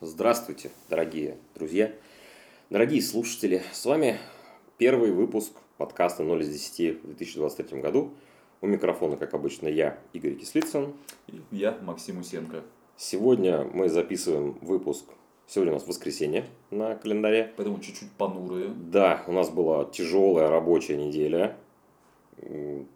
Здравствуйте, дорогие друзья, дорогие слушатели. С вами первый выпуск подкаста 0 из 10 в 2023 году. У микрофона, как обычно, я, Игорь Кислицын. И я, Максим Усенко. Сегодня мы записываем выпуск. Сегодня у нас воскресенье на календаре. Поэтому чуть-чуть понурые. Да, у нас была тяжелая рабочая неделя.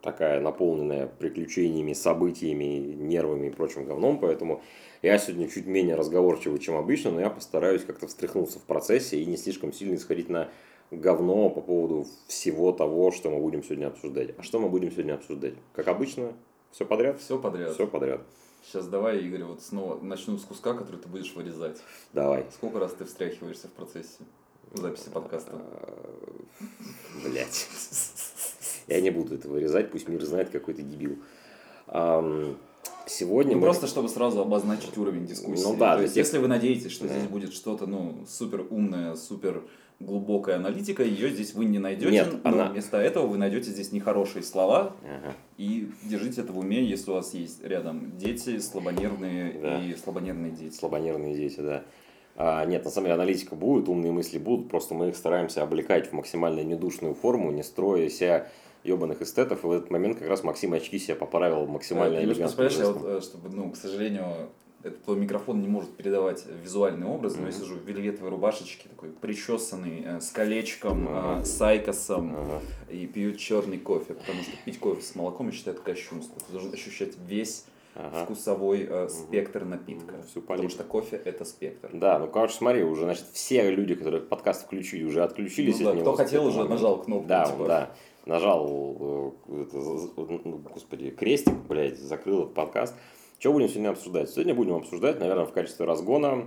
Такая наполненная приключениями, событиями, нервами и прочим говном. Поэтому я сегодня чуть менее разговорчивый, чем обычно, но я постараюсь как-то встряхнуться в процессе и не слишком сильно исходить на говно по поводу всего того, что мы будем сегодня обсуждать. А что мы будем сегодня обсуждать? Как обычно, все подряд? Все подряд. Все подряд. Сейчас давай, Игорь, вот снова начну с куска, который ты будешь вырезать. Давай. Сколько раз ты встряхиваешься в процессе записи подкаста? Блять. Я не буду это вырезать, пусть мир знает, какой ты дебил. Сегодня Ну, мы- просто чтобы сразу обозначить уровень дискуссии. Ну да, То есть, если вы надеетесь, что Да. здесь будет что-то, ну, супер умное, супер глубокая аналитика, ее здесь вы не найдете. Нет, но она- вместо этого вы найдете здесь нехорошие слова, Ага. и держите это в уме, если у вас есть рядом дети, слабонервные Да. и слабонервные дети. Слабонервные дети, да. А, нет, на самом деле аналитика будет, умные мысли будут, просто мы их стараемся облекать в максимально недушную форму, не строя себя ебаных эстетов, и в этот момент как раз Максим очки себе поправил максимально Ты элегантным представляешь, я вот, э, чтобы, ну, к сожалению, этот твой микрофон не может передавать визуальный образ, но я сижу в вельветовой рубашечке, такой причесанный, э, с колечком, Ага. э, с айкосом, Ага. и пью черный кофе, потому что пить кофе с молоком я считаю это кощунство. Ты должен ощущать весь Ага. вкусовой э, спектр напитка, всю потому палитру. что кофе это спектр. Да, ну, короче, смотри, уже, значит, все люди, которые подкаст включили, уже отключились Ну да, от него. кто хотел, уже нажал кнопку, Да, типа. да. Нажал, э, это, ну, господи, крестик, блядь, закрыл этот подкаст. Что будем сегодня обсуждать? Сегодня будем обсуждать, наверное, в качестве разгона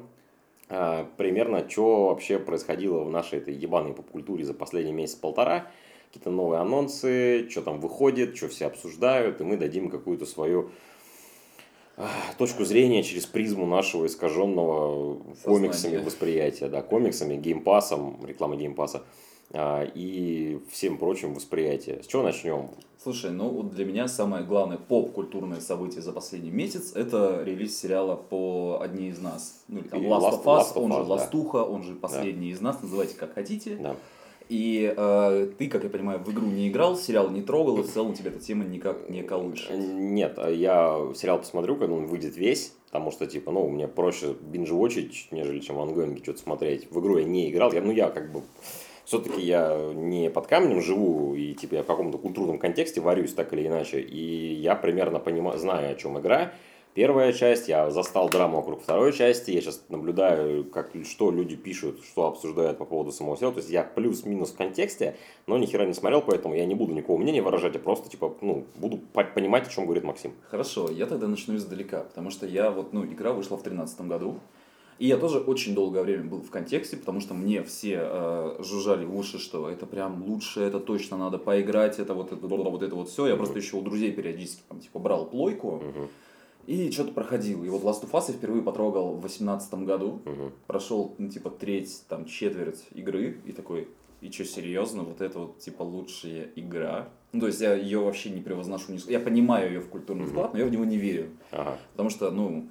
а, примерно, что вообще происходило в нашей этой ебаной поп-культуре за последний месяц-полтора. Какие-то новые анонсы, что там выходит, что все обсуждают, и мы дадим какую-то свою а, точку зрения через призму нашего искаженного комиксами восприятия, да, комиксами, геймпасом, реклама геймпаса а, и всем прочим восприятия. С чего начнем? Слушай, ну вот для меня самое главное поп-культурное событие за последний месяц это релиз сериала по «Одни из нас». Ну, или там Last, Last- of Us, Last of он же Us, да. Ластуха, он же «Последний из нас», называйте как хотите. Да. И э, ты, как я понимаю, в игру не играл, сериал не трогал, и в целом тебя эта тема никак не колышет. Нет, а я сериал посмотрю, когда он выйдет весь, потому что, типа, ну, мне проще бинж-вотчить, нежели чем в ангоинге что-то смотреть. В игру я не играл, я, ну, я как бы все-таки я не под камнем живу, и типа я в каком-то культурном контексте варюсь так или иначе, и я примерно понимаю, знаю, о чем игра. Первая часть, я застал драму вокруг второй части, я сейчас наблюдаю, как, что люди пишут, что обсуждают по поводу самого сериала, то есть я плюс-минус в контексте, но ни хера не смотрел, поэтому я не буду никакого мнения выражать, я просто, типа, ну, буду по- понимать, о чем говорит Максим. Хорошо, я тогда начну издалека, потому что я вот, ну, игра вышла в 2013 году, и я тоже очень долгое время был в контексте, потому что мне все э, жужжали в уши, что это прям лучше, это точно надо поиграть, это вот это, вот это вот все. Я просто еще у друзей периодически там типа брал плойку и что-то проходил. И вот Last of Us я впервые потрогал в 2018 году, мгм. прошел ну, типа треть, там четверть игры и такой, и что, серьезно, вот это вот типа лучшая игра? Ну, то есть я ее вообще не превозношу, не... я понимаю ее в культурный вклад, но я в него не верю. Ага. Потому что, ну,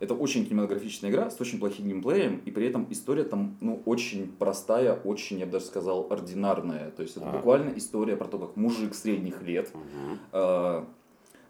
это очень кинематографичная игра с очень плохим геймплеем, и при этом история там, ну, очень простая, очень, я бы даже сказал, ординарная. То есть это Ага. буквально история про то, как мужик средних лет э,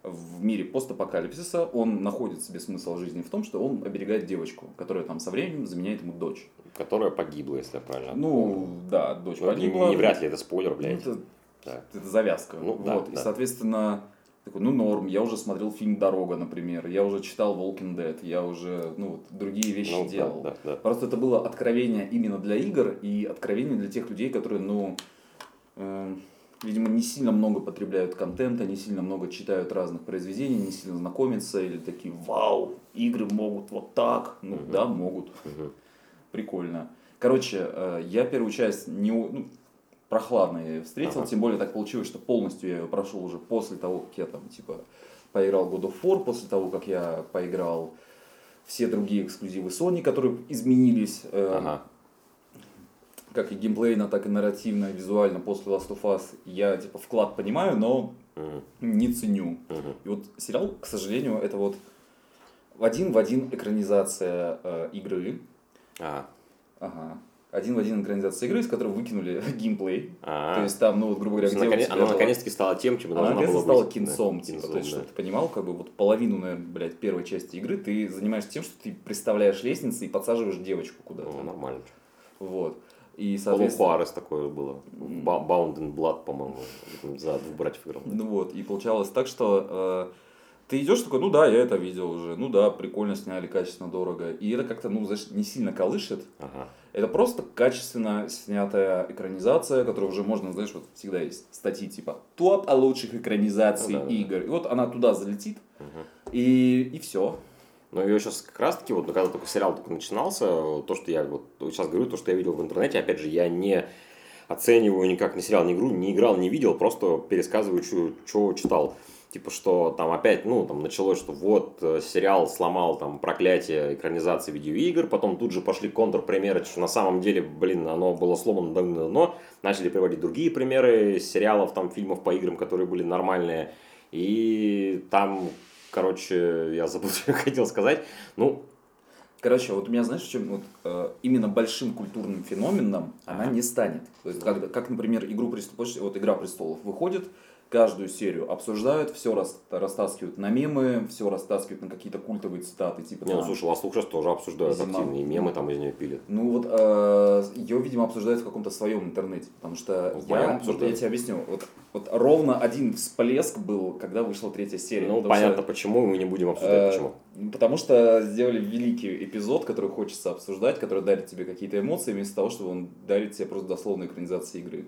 в мире постапокалипсиса, он находит себе смысл жизни в том, что он оберегает девочку, которая там со временем заменяет ему дочь. Которая погибла, если я правильно помню. Ну, да, дочь Ну, не, погибла. не вряд ли это спойлер, Ну, блядь. это, Да. это завязка. Ну, да, вот. И, да. соответственно, такой, ну, норм. Я уже смотрел фильм «Дорога», например. Я уже читал «Walking Dead». Я уже, ну, вот, другие вещи Ну, да, делал. да, да. Просто это было откровение именно для игр и откровение для тех людей, которые, ну, э, видимо, не сильно много потребляют контента, не сильно много читают разных произведений, не сильно знакомятся или такие, вау, игры могут вот так. Ну, Мгм. да, могут. Мгм. Прикольно. Короче, э, я первую часть не, ну, прохладно я встретил, Ага. тем более так получилось, что полностью я ее прошел уже после того, как я там, типа, поиграл God of War, после того, как я поиграл все другие эксклюзивы Sony, которые изменились, э, Ага. как и геймплейно, так и нарративно, визуально после Last of Us. Я, типа, вклад понимаю, но не ценю. Мгм. И вот сериал, к сожалению, это вот в один в один экранизация э, игры. А, Ага. Один в один экранизация игры, из которой выкинули геймплей. а. То есть там, ну, вот, грубо говоря, где наконец- она была- наконец-таки стала тем, чем Она должна была стала быть. кинцом, Да, типа, кинцом, то есть, да. чтобы ты понимал, как бы вот половину, наверное, блядь, первой части игры ты занимаешься тем, что ты представляешь лестницы и подсаживаешь девочку куда-то. Ну, нормально. Вот. И, соответственно... Хуарес такое было. Bound in Blood, по-моему. За двух братьев играл. Ну вот, и получалось так, что э, ты идешь такой, ну да, я это видел уже, ну да, прикольно сняли, качественно, дорого. И это как-то, ну, знаешь, не сильно колышет. Ага. Это просто качественно снятая экранизация, которая уже можно, знаешь, вот всегда есть статьи типа топ лучших экранизаций Ну да, да. игр. И вот она туда залетит, Мгм. и, и все. Ну, я сейчас как раз таки, вот, ну, когда только сериал только начинался, то, что я вот сейчас говорю, то, что я видел в интернете, опять же, я не оцениваю никак ни сериал, ни игру, не играл, не видел, просто пересказываю, что читал. Типа, что там опять, ну, там началось, что вот э, сериал сломал там проклятие экранизации видеоигр, потом тут же пошли контрпримеры, что на самом деле, блин, оно было сломано давно, начали приводить другие примеры сериалов, там, фильмов по играм, которые были нормальные, и там, короче, я забыл, что я хотел сказать, ну, Короче, вот у меня, знаешь, в чем вот, э, именно большим культурным феноменом она не станет. То есть, как, как, например, игру престолов, вот Игра престолов выходит, каждую серию обсуждают, все рас, растаскивают на мемы, все растаскивают на какие-то культовые цитаты, типа не, ну, слушай, вас сейчас тоже обсуждают Зима. активные мемы, там из нее пилят. Ну вот ее, видимо, обсуждают в каком-то своем интернете, потому что в я, вот я тебе объясню, вот, вот ровно один всплеск был, когда вышла третья серия. Ну, понятно, что, почему, мы не будем э, обсуждать, почему. Потому что сделали великий эпизод, который хочется обсуждать, который дарит тебе какие-то эмоции, вместо того, чтобы он дарит тебе просто дословную экранизацию игры.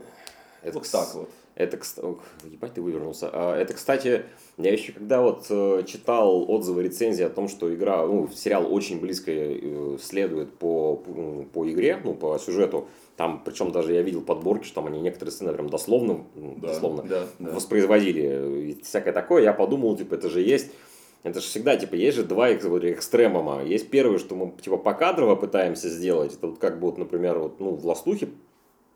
Это, вот так вот. Это, кс- ох, ебать, ты вывернулся. А, Это, кстати, я еще когда вот э, читал отзывы, рецензии о том, что игра, ну, сериал очень близко э, следует по, по, по игре, ну, по сюжету, там, причем даже я видел подборки, что там они некоторые сцены прям дословно, ну, дословно да, да. воспроизводили и всякое такое, я подумал, типа, это же есть, это же всегда, типа, есть же два экстремума. Есть первый, что мы, типа, покадрово пытаемся сделать. Это вот как бы, вот, например, вот, ну, в Ластухе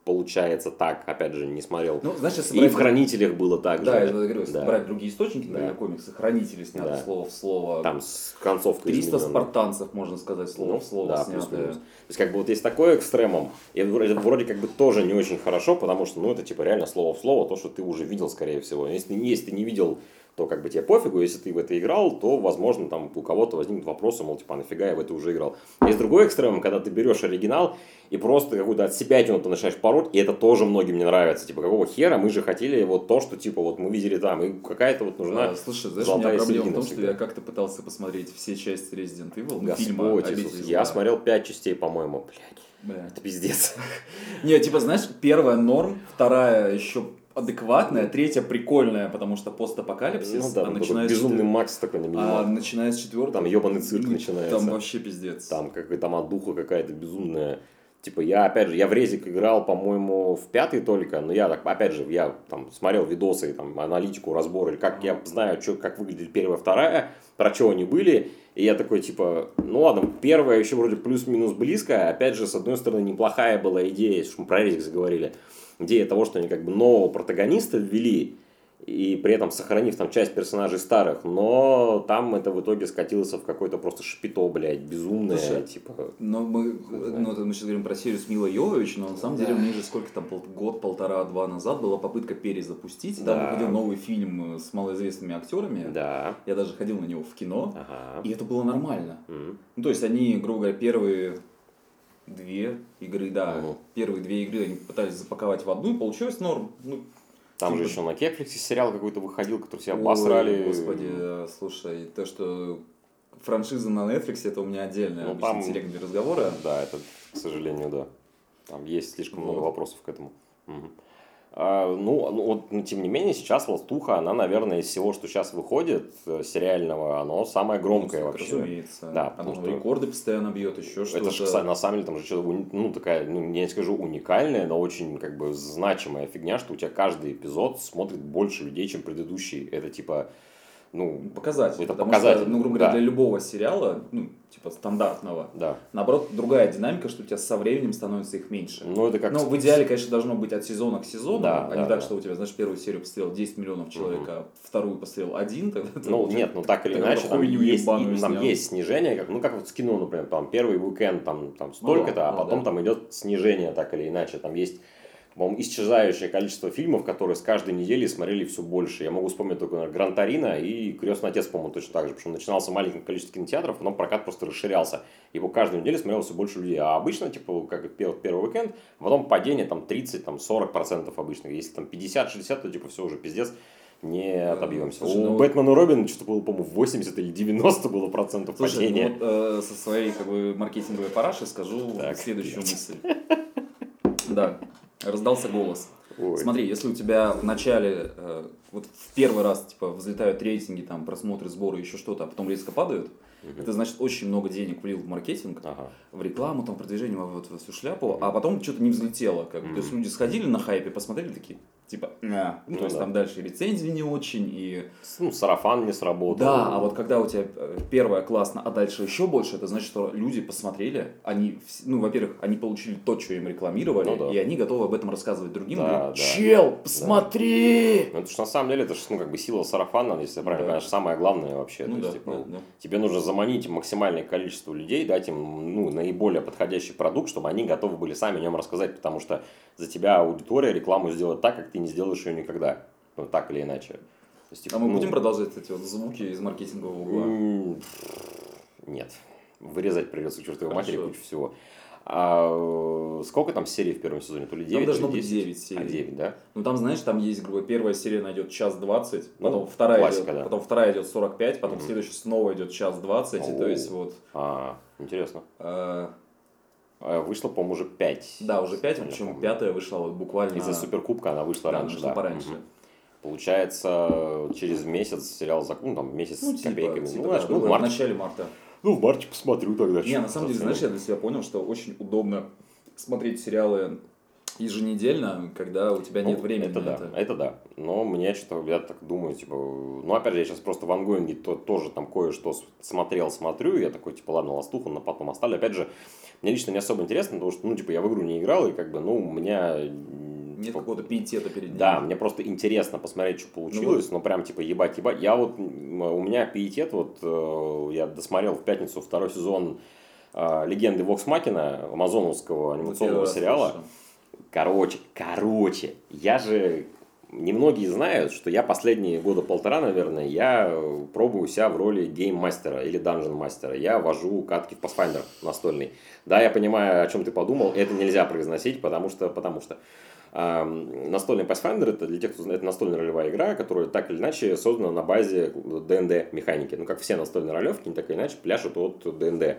получается так, опять же, не смотрел. Ну, знаешь, если И в Хранителях было так Да, я же. же говорю, если Да. брать другие источники, Да. например, комиксы, хранители сняты Да. слово в слово. Там с концовкой 300 изменённой. спартанцев, можно сказать, слово Ну, в слово да, снятое. плюс-минус. То есть, как бы вот есть такой экстремум, и это вроде, как бы тоже не очень хорошо, потому что, ну, это типа реально слово в слово, то, что ты уже видел, скорее всего. Если, если ты не видел, то как бы тебе пофигу, если ты в это играл, то, возможно, там у кого-то возникнут вопросы, мол, типа, а нафига я в это уже играл. Есть другой экстремум, когда ты берешь оригинал и просто какую-то от себя ты начинаешь пороть, и это тоже многим не нравится. Типа, какого хера мы же хотели вот то, что, типа, вот мы видели там, и какая-то вот нужна А, слушай, знаешь, у меня проблема в том, что всегда. я как-то пытался посмотреть все части Resident Evil, ну, фильма Господь «Обитель Иисус. зла». Я смотрел пять частей, по-моему, блядь. Бля. Это пиздец. Не, типа, знаешь, первая норм, вторая еще адекватная, третья прикольная, потому что постапокалипсис, Ну да, а начиная безумный четвер- Макс такой на а начиная с четвертой... Там ебаный цирк ну, начинается. Там вообще пиздец. Там какая там от духа какая-то безумная. Типа я, опять же, я в резик играл, по-моему, в пятый только, но я, так, опять же, я там смотрел видосы, там, аналитику, разборы, как я знаю, чё, как выглядит первая, вторая, про что они были, и я такой, типа, ну ладно, первая еще вроде плюс-минус близко, опять же, с одной стороны, неплохая была идея, что мы про резик заговорили, идея того, что они как бы нового протагониста ввели, и при этом сохранив там часть персонажей старых, но там это в итоге скатилось в какое-то просто шпито, блядь, безумное, Слушай, типа... Но мы, ну, это мы сейчас говорим про серию с Милой Йовович, но на самом деле Да. у них же сколько там, пол- год, полтора, два назад была попытка перезапустить. Там Да. выходил новый фильм с малоизвестными актерами. Да, Я даже ходил на него в кино, ага. и это было нормально. М. Ну, то есть они, грубо говоря, первые две игры, да, Мгм. первые две игры они пытались запаковать в одну, и получилось норм. Ну, Там же Типа- еще на Netflix сериал какой-то выходил, который себя обосрали. Господи, слушай, то, что франшиза на Netflix, это у меня отдельная Ну, там- телега для разговора. Да, это, к сожалению, да. Там есть слишком много Вот. вопросов к этому. Мгм. А, ну, ну, вот, но тем не менее, сейчас Ластуха, она, наверное, из всего, что сейчас выходит, э, сериального, оно самое громкое Ну, вообще. Разумеется. Да, Оно потому что- рекорды постоянно бьет, еще что-то. Это же, на самом деле, там же что-то, ну, такая, ну, я не скажу уникальная, но очень, как бы, значимая фигня, что у тебя каждый эпизод смотрит больше людей, чем предыдущий. Это, типа, ну, показатель. это потому показатель, что, ну, грубо говоря, да. для любого сериала, ну, типа стандартного, да. наоборот, другая динамика, что у тебя со временем становится их меньше. Ну, это как... Но в идеале, конечно, должно быть от сезона к сезону, Да, а да, не так, да. что у тебя, знаешь, первую серию посмотрел 10 миллионов человек, а вторую посмотрел один, тогда ты Ну, нет, ну так или иначе, там есть, и- там есть снижение, как, ну, как вот с кино, например, там первый уикенд там, там столько-то, да, а ну потом да. там идет снижение, так или иначе. Там есть, по-моему, исчезающее количество фильмов, которые с каждой недели смотрели все больше. Я могу вспомнить только, наверное, Гран Торино и Крестный отец, по-моему, точно так же, потому что начинался маленьким количеством кинотеатров, потом прокат просто расширялся. Его каждую неделю смотрело все больше людей. А обычно, типа, как и пер- первый уикенд, потом падение там 30, там 40 процентов обычно. Если там 50-60, то типа все уже пиздец не отобьемся. слушай, У ну- Бэтмена и Робин что-то было, по-моему, 80 или 90 было процентов Слушай, падения. ну вот э, со своей как бы маркетинговой параши скажу Так, следующую блядь. мысль. Да, раздался голос. Ой. Смотри, если у тебя в начале, э, вот в первый раз, типа, взлетают рейтинги, там, просмотры, сборы, еще что-то, а потом резко падают, Мгм. это значит очень много денег влил в маркетинг, Ага. в рекламу, там, продвижение, вот в эту всю шляпу, а потом что-то не взлетело. Как бы. То есть люди сходили на хайпе, посмотрели такие, типа, «На». ну, Ну то есть да. там дальше рецензии не очень, и... Ну, сарафан не сработал. Да, а вот когда у тебя э, первое классно, а дальше еще больше, это значит, что люди посмотрели, они, ну, во-первых, они получили то, что им рекламировали, Ну да. и они готовы об этом рассказывать другим. Да, говорят, да. Чел, посмотри! Ну, это ж на самом деле, это ж, ну, как бы сила сарафана, если я правильно Да. понимаю, самое главное вообще. Ну То да, есть, типа, да, да. Тебе нужно заманить максимальное количество людей, дать им ну, наиболее подходящий продукт, чтобы они готовы были сами о нем рассказать, потому что за тебя аудитория рекламу сделает так, как ты не сделаешь ее никогда. Ну, так или иначе. То есть, типа, А мы ну, будем продолжать эти вот звуки из маркетингового угла? Нет. Вырезать придется к чертовой матери кучу всего. А, э, сколько там серий в первом сезоне? То ли 9, Там должно быть 10? 9 серий. А, 9, да? Ну там, знаешь, там есть, грубо первая серия найдет час 20, Ну, потом вторая классика, идет, да. потом вторая идет 45, потом Мгм. следующая снова идет час 20, и то есть вот... А, интересно. А, Вышло, по-моему, уже 5. да, уже 5, причем пятая вышла вот буквально... Из-за Суперкубка она вышла да, раньше, вышла да. пораньше. Мгм. Получается, через месяц сериал закон, ну, там месяц Ну, с типа, копейками. типа, ну, знаешь, ну, в в марте, начале марта. ну, в марте посмотрю тогда. Не, на самом деле, знаешь, я для себя понял, что очень удобно смотреть сериалы еженедельно, когда у тебя нет Ну, времени это да, это. это да. Но мне что-то, я так думаю, типа, ну, опять же, я сейчас просто в ангоинге то, тоже там кое-что смотрел, смотрю, я такой, типа, ладно, ластуху на потом оставлю. Опять же, мне лично не особо интересно, потому что, ну, типа, я в игру не играл, и как бы, ну, у меня... Нет типа, какого-то пиетета перед ним. Да, мне просто интересно посмотреть, что получилось, но прям типа ебать, ебать. Я вот, у меня пиетет, вот э, я досмотрел в пятницу второй сезон э, Легенды Вокс Макина, амазоновского анимационного сериала. слышу. Короче, короче, я же... Немногие знают, что я последние года полтора, наверное, я э, пробую себя в роли гейммастера или данжен-мастера. Я вожу катки в Pathfinder настольный. Да, я понимаю, о чем ты подумал. Это нельзя произносить, потому что... Потому что Настольный Pathfinder это для тех, кто знает, настольная ролевая игра, которая так или иначе создана на базе ДНД механики. Ну, как все настольные ролевки, они так или иначе пляшут от ДНД.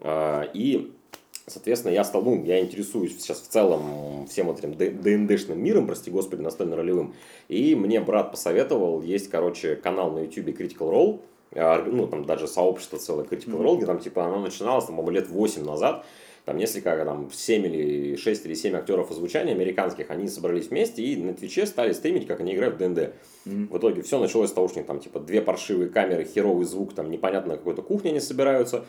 А, И, соответственно, я стал, ну, я интересуюсь сейчас в целом всем этим ДНДшным миром, прости господи, настольно-ролевым. И мне брат посоветовал, есть, короче, канал на YouTube Critical Role, а, ну, там даже сообщество целое Critical Role, где там, типа, оно начиналось, там, лет 8 назад, там несколько, там, 7 или 6 или 7 актеров озвучания американских, они собрались вместе и на Твиче стали стримить, как они играют в ДНД. Мгм. В итоге все началось с того, что у них там, типа, две паршивые камеры, херовый звук, там, непонятно какой-то кухне они собираются.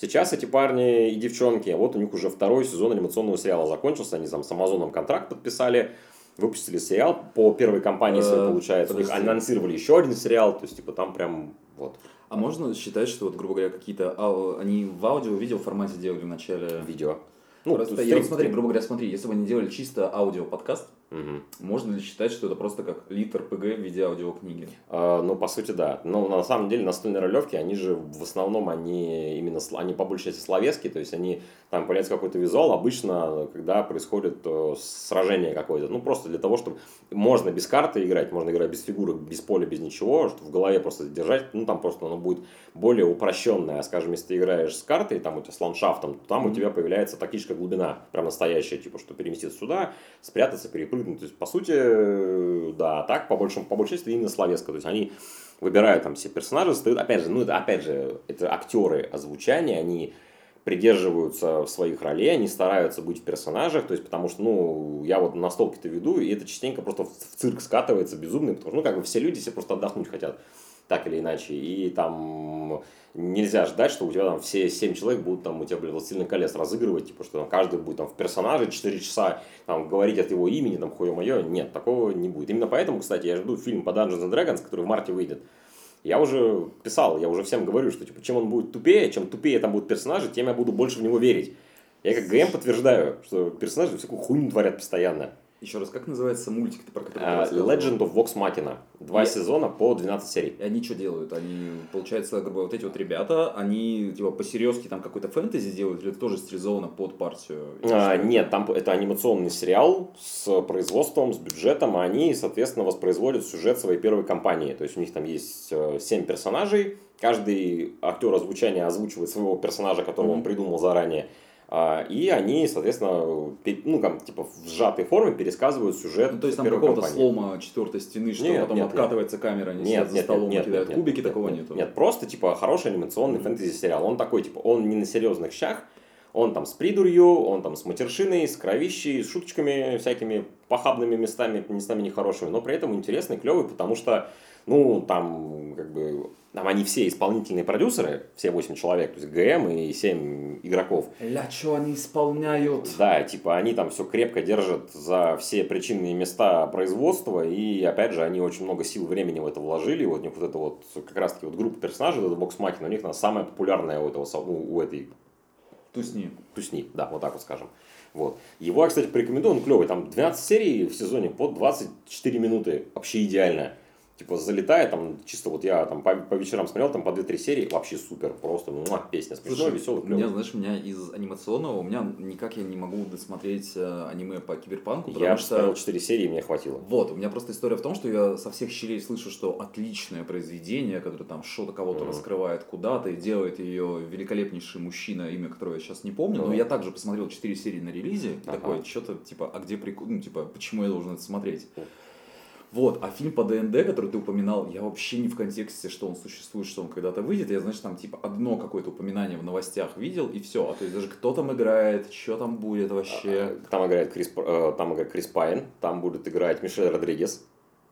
Сейчас эти парни и девчонки, вот у них уже второй сезон анимационного сериала закончился, они там с Амазоном контракт подписали, выпустили сериал по первой кампании своей, Э, получается. У них анонсировали еще один сериал, то есть, типа, там прям вот А можно считать, что, вот, грубо говоря, какие-то... ау- они в аудио, видео формате делали в начале... видео. Ну, Просто я вот смотри, грубо говоря, смотри, если бы они делали чисто аудио-подкаст, Мгм. можно ли считать, что это просто как литр ПГ в виде аудиокниги? А, Ну, по сути, да. Но на самом деле настольные ролевки, они же в основном, они именно, они по большей части словесские, то есть они, там появляется какой-то визуал, обычно, когда происходит э, сражение какое-то, ну, просто для того, чтобы можно без карты играть, можно играть без фигурок, без поля, без ничего, чтобы в голове просто держать, ну, там просто оно будет более упрощенное, скажем, если ты играешь с картой, там у тебя с ландшафтом, то там у Мгм. тебя появляется тактическая глубина, прям настоящая, типа, что переместиться сюда, спрятаться, перепрыгнуть, то есть, по сути, э, да, а так, по большему, по большей части, именно словеска, то есть, они выбирают там все персонажи, стоят, опять же, ну, это, опять же, это актеры озвучания, они придерживаются своих ролей, они стараются быть в персонажах, то есть, потому что, ну, я вот на столке-то веду, и это частенько просто в, цирк скатывается безумный, потому что, ну, как бы все люди себе просто отдохнуть хотят. Так или иначе, и там нельзя ждать, что у тебя там все семь человек будут там у тебя, блин, «Властелин колец» разыгрывать, типа, что там каждый будет там в персонаже 4 часа там говорить от его имени, там, хуе мое. Нет, такого не будет. Именно поэтому, кстати, я жду фильм по Dungeons and Dragons, который в марте выйдет. Я уже писал, я уже всем говорю, что типа, чем он будет тупее, чем тупее там будут персонажи, тем я буду больше в него верить. Я как ГМ подтверждаю, что персонажи всякую хуйню творят постоянно. Еще раз, как называется мультик, про который uh, Legend of Vox Machina. Два Я... сезона по 12 серий. И они что делают? Они, получается, грубо вот эти вот ребята, они типа по-серьезки там какой-то фэнтези делают, или это тоже стилизовано под партию? Uh, нет, там это анимационный сериал с производством, с бюджетом, а они, соответственно, воспроизводят сюжет своей первой компании. То есть у них там есть 7 э, персонажей, каждый актер озвучания озвучивает своего персонажа, которого mm-hmm. он придумал заранее. А, и они, соответственно, ну, там, типа, в сжатой форме пересказывают сюжет ну, То есть там какого-то слома четвертой стены, что нет, потом нет, откатывается нет. камера, они нет, сидят нет, за столом нет, кидают нет, кубики, нет, такого нет, нету? Нет, просто, типа, хороший анимационный mm-hmm. фэнтези-сериал. Он такой, типа, он не на серьезных щах, он там с придурью, он там с матершиной, с кровищей, с шуточками всякими похабными местами, местами нехорошими, но при этом интересный, клевый, потому что, ну, там, как бы, там они все исполнительные продюсеры, все 8 человек, то есть ГМ и 7 игроков. Ля, что они исполняют? Да, типа они там все крепко держат за все причинные места производства, и опять же они очень много сил и времени в это вложили. Вот у них вот это вот как раз таки вот группа персонажей, это бокс Махина, у них она самая популярная у этого у, у этой Тусни. Тусни, да, вот так вот скажем. Вот. Его я, кстати, порекомендую, он клевый. Там 12 серий в сезоне по 24 минуты. Вообще идеально типа залетает, там, чисто вот я там по, по вечерам смотрел, там по 2-3 серии, вообще супер, просто, муа, песня смешная, веселая, У меня, знаешь, у меня из анимационного, у меня никак я не могу досмотреть э, аниме по киберпанку, потому я что... Я 4 серии, мне хватило. Вот, у меня просто история в том, что я со всех щелей слышу, что отличное произведение, которое там что-то кого-то mm-hmm. раскрывает куда-то и делает ее великолепнейший мужчина, имя которого я сейчас не помню, mm-hmm. но я также посмотрел 4 серии на релизе, uh-huh. такой, что-то типа, а где прикол, ну, типа, почему я должен это смотреть? Mm-hmm. Вот, а фильм по ДНД, который ты упоминал, я вообще не в контексте, что он существует, что он когда-то выйдет. Я, знаешь, там типа одно какое-то упоминание в новостях видел, и все. А то есть даже кто там играет, что там будет вообще. А, там играет Крис, э, там играет Крис Пайн, там будет играть Мишель Родригес,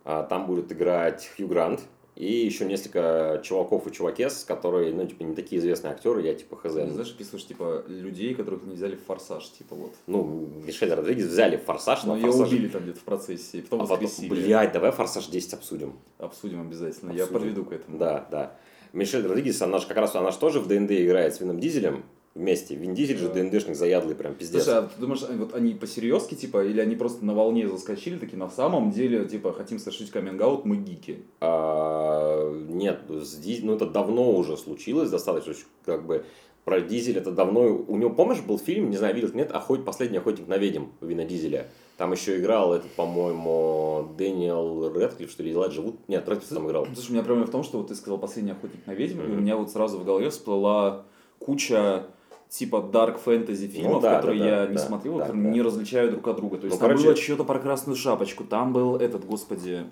а, там будет играть Хью Грант, и еще несколько чуваков и чувакес, которые, ну, типа, не такие известные актеры, я, типа, хз. Ты знаешь, описываешь, типа, людей, которых не взяли в «Форсаж», типа, вот. Ну, Мишель Родригес взяли в «Форсаж», но, но ее форсаж... убили там где-то в процессе, и потом а воскресили. Потом, блядь, давай «Форсаж 10» обсудим. Обсудим обязательно, обсудим. я подведу к этому. Да, да. Мишель Родригес, она же как раз, она же тоже в ДНД играет с Вином Дизелем, вместе. Вин Дизель же ДНДшник заядлый, прям пиздец. Слушай, а ты думаешь, вот они по-серьезки, типа, или они просто на волне заскочили, такие, на самом деле, типа, хотим совершить каминг мы гики? А, нет, ну это давно уже случилось, достаточно, как бы, про Дизель это давно, у него, помнишь, был фильм, не знаю, видел нет, охот, «Последний охотник на ведьм» Вина Дизеля. Там еще играл этот, по-моему, Дэниел Редклифф, что ли, Элайджа Вуд. Нет, Редклифф там играл. Слушай, у меня проблема в том, что вот ты сказал «Последний охотник на ведьм», mm-hmm. и у меня вот сразу в голове всплыла куча типа dark fantasy фильмов, ну, да, которые да, я да, не да, смотрел, да, которые да. не различаю друг от друга. То есть ну, там короче... было что-то про красную шапочку, там был этот, господи,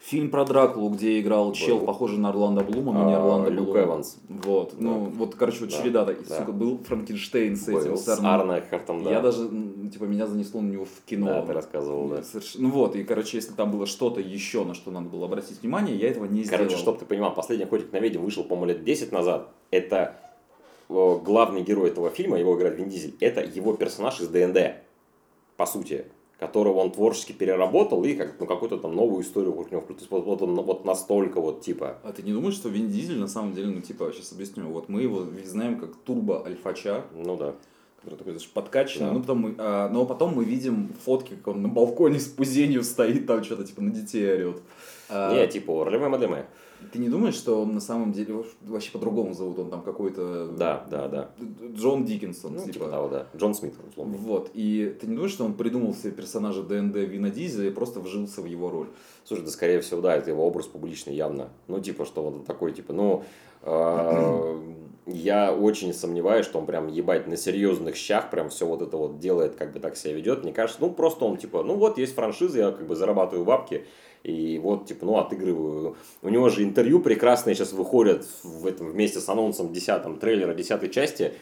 фильм про Дракулу, где играл был. чел, похожий на Орландо Блума, но не а, Орландо Люк Блума. Эванс. Вот, да. ну, вот, короче, вот да. череда, да. сука, был Франкенштейн с этим, с Арно да. Я даже, типа, меня занесло на него в кино. Да, ты рассказывал, да. Ну вот, и, короче, если там было что-то еще, на что надо было обратить внимание, я этого не сделал. Короче, чтобы ты понимал, последний охотник на ведьм вышел, по-моему, лет 10 назад. Это главный герой этого фильма, его играет Вин Дизель, это его персонаж из ДНД, по сути, которого он творчески переработал и как, ну, какую-то там новую историю вокруг него. Есть вот, вот он вот настолько вот типа. А ты не думаешь, что Вин Дизель на самом деле, ну типа, сейчас объясню, вот мы его знаем как турбо альфача. Ну да который такой, знаешь, подкачанный. Да. Ну, потом а, но потом мы видим фотки, как он на балконе с пузенью стоит, там что-то типа на детей орет. А, не, типа, Орлеме Мадеме. Ты не думаешь, что он на самом деле вообще по-другому зовут? Он там какой-то... Да, да, да. Джон Диккенсон. Ну, типа, типа того, да. Джон Смит, условно. Вот. И ты не думаешь, что он придумал себе персонажа ДНД Вина Дизеля и просто вжился в его роль? Слушай, да скорее всего, да, это его образ публичный явно. Ну, типа, что он такой, типа, ну... А, я очень сомневаюсь, что он прям ебать на серьезных щах прям все вот это вот делает, как бы так себя ведет. Мне кажется, ну просто он типа, ну вот есть франшиза, я как бы зарабатываю бабки, и вот, типа, ну, отыгрываю. У него же интервью прекрасные сейчас выходят в этом, вместе с анонсом 10 трейлера 10 части.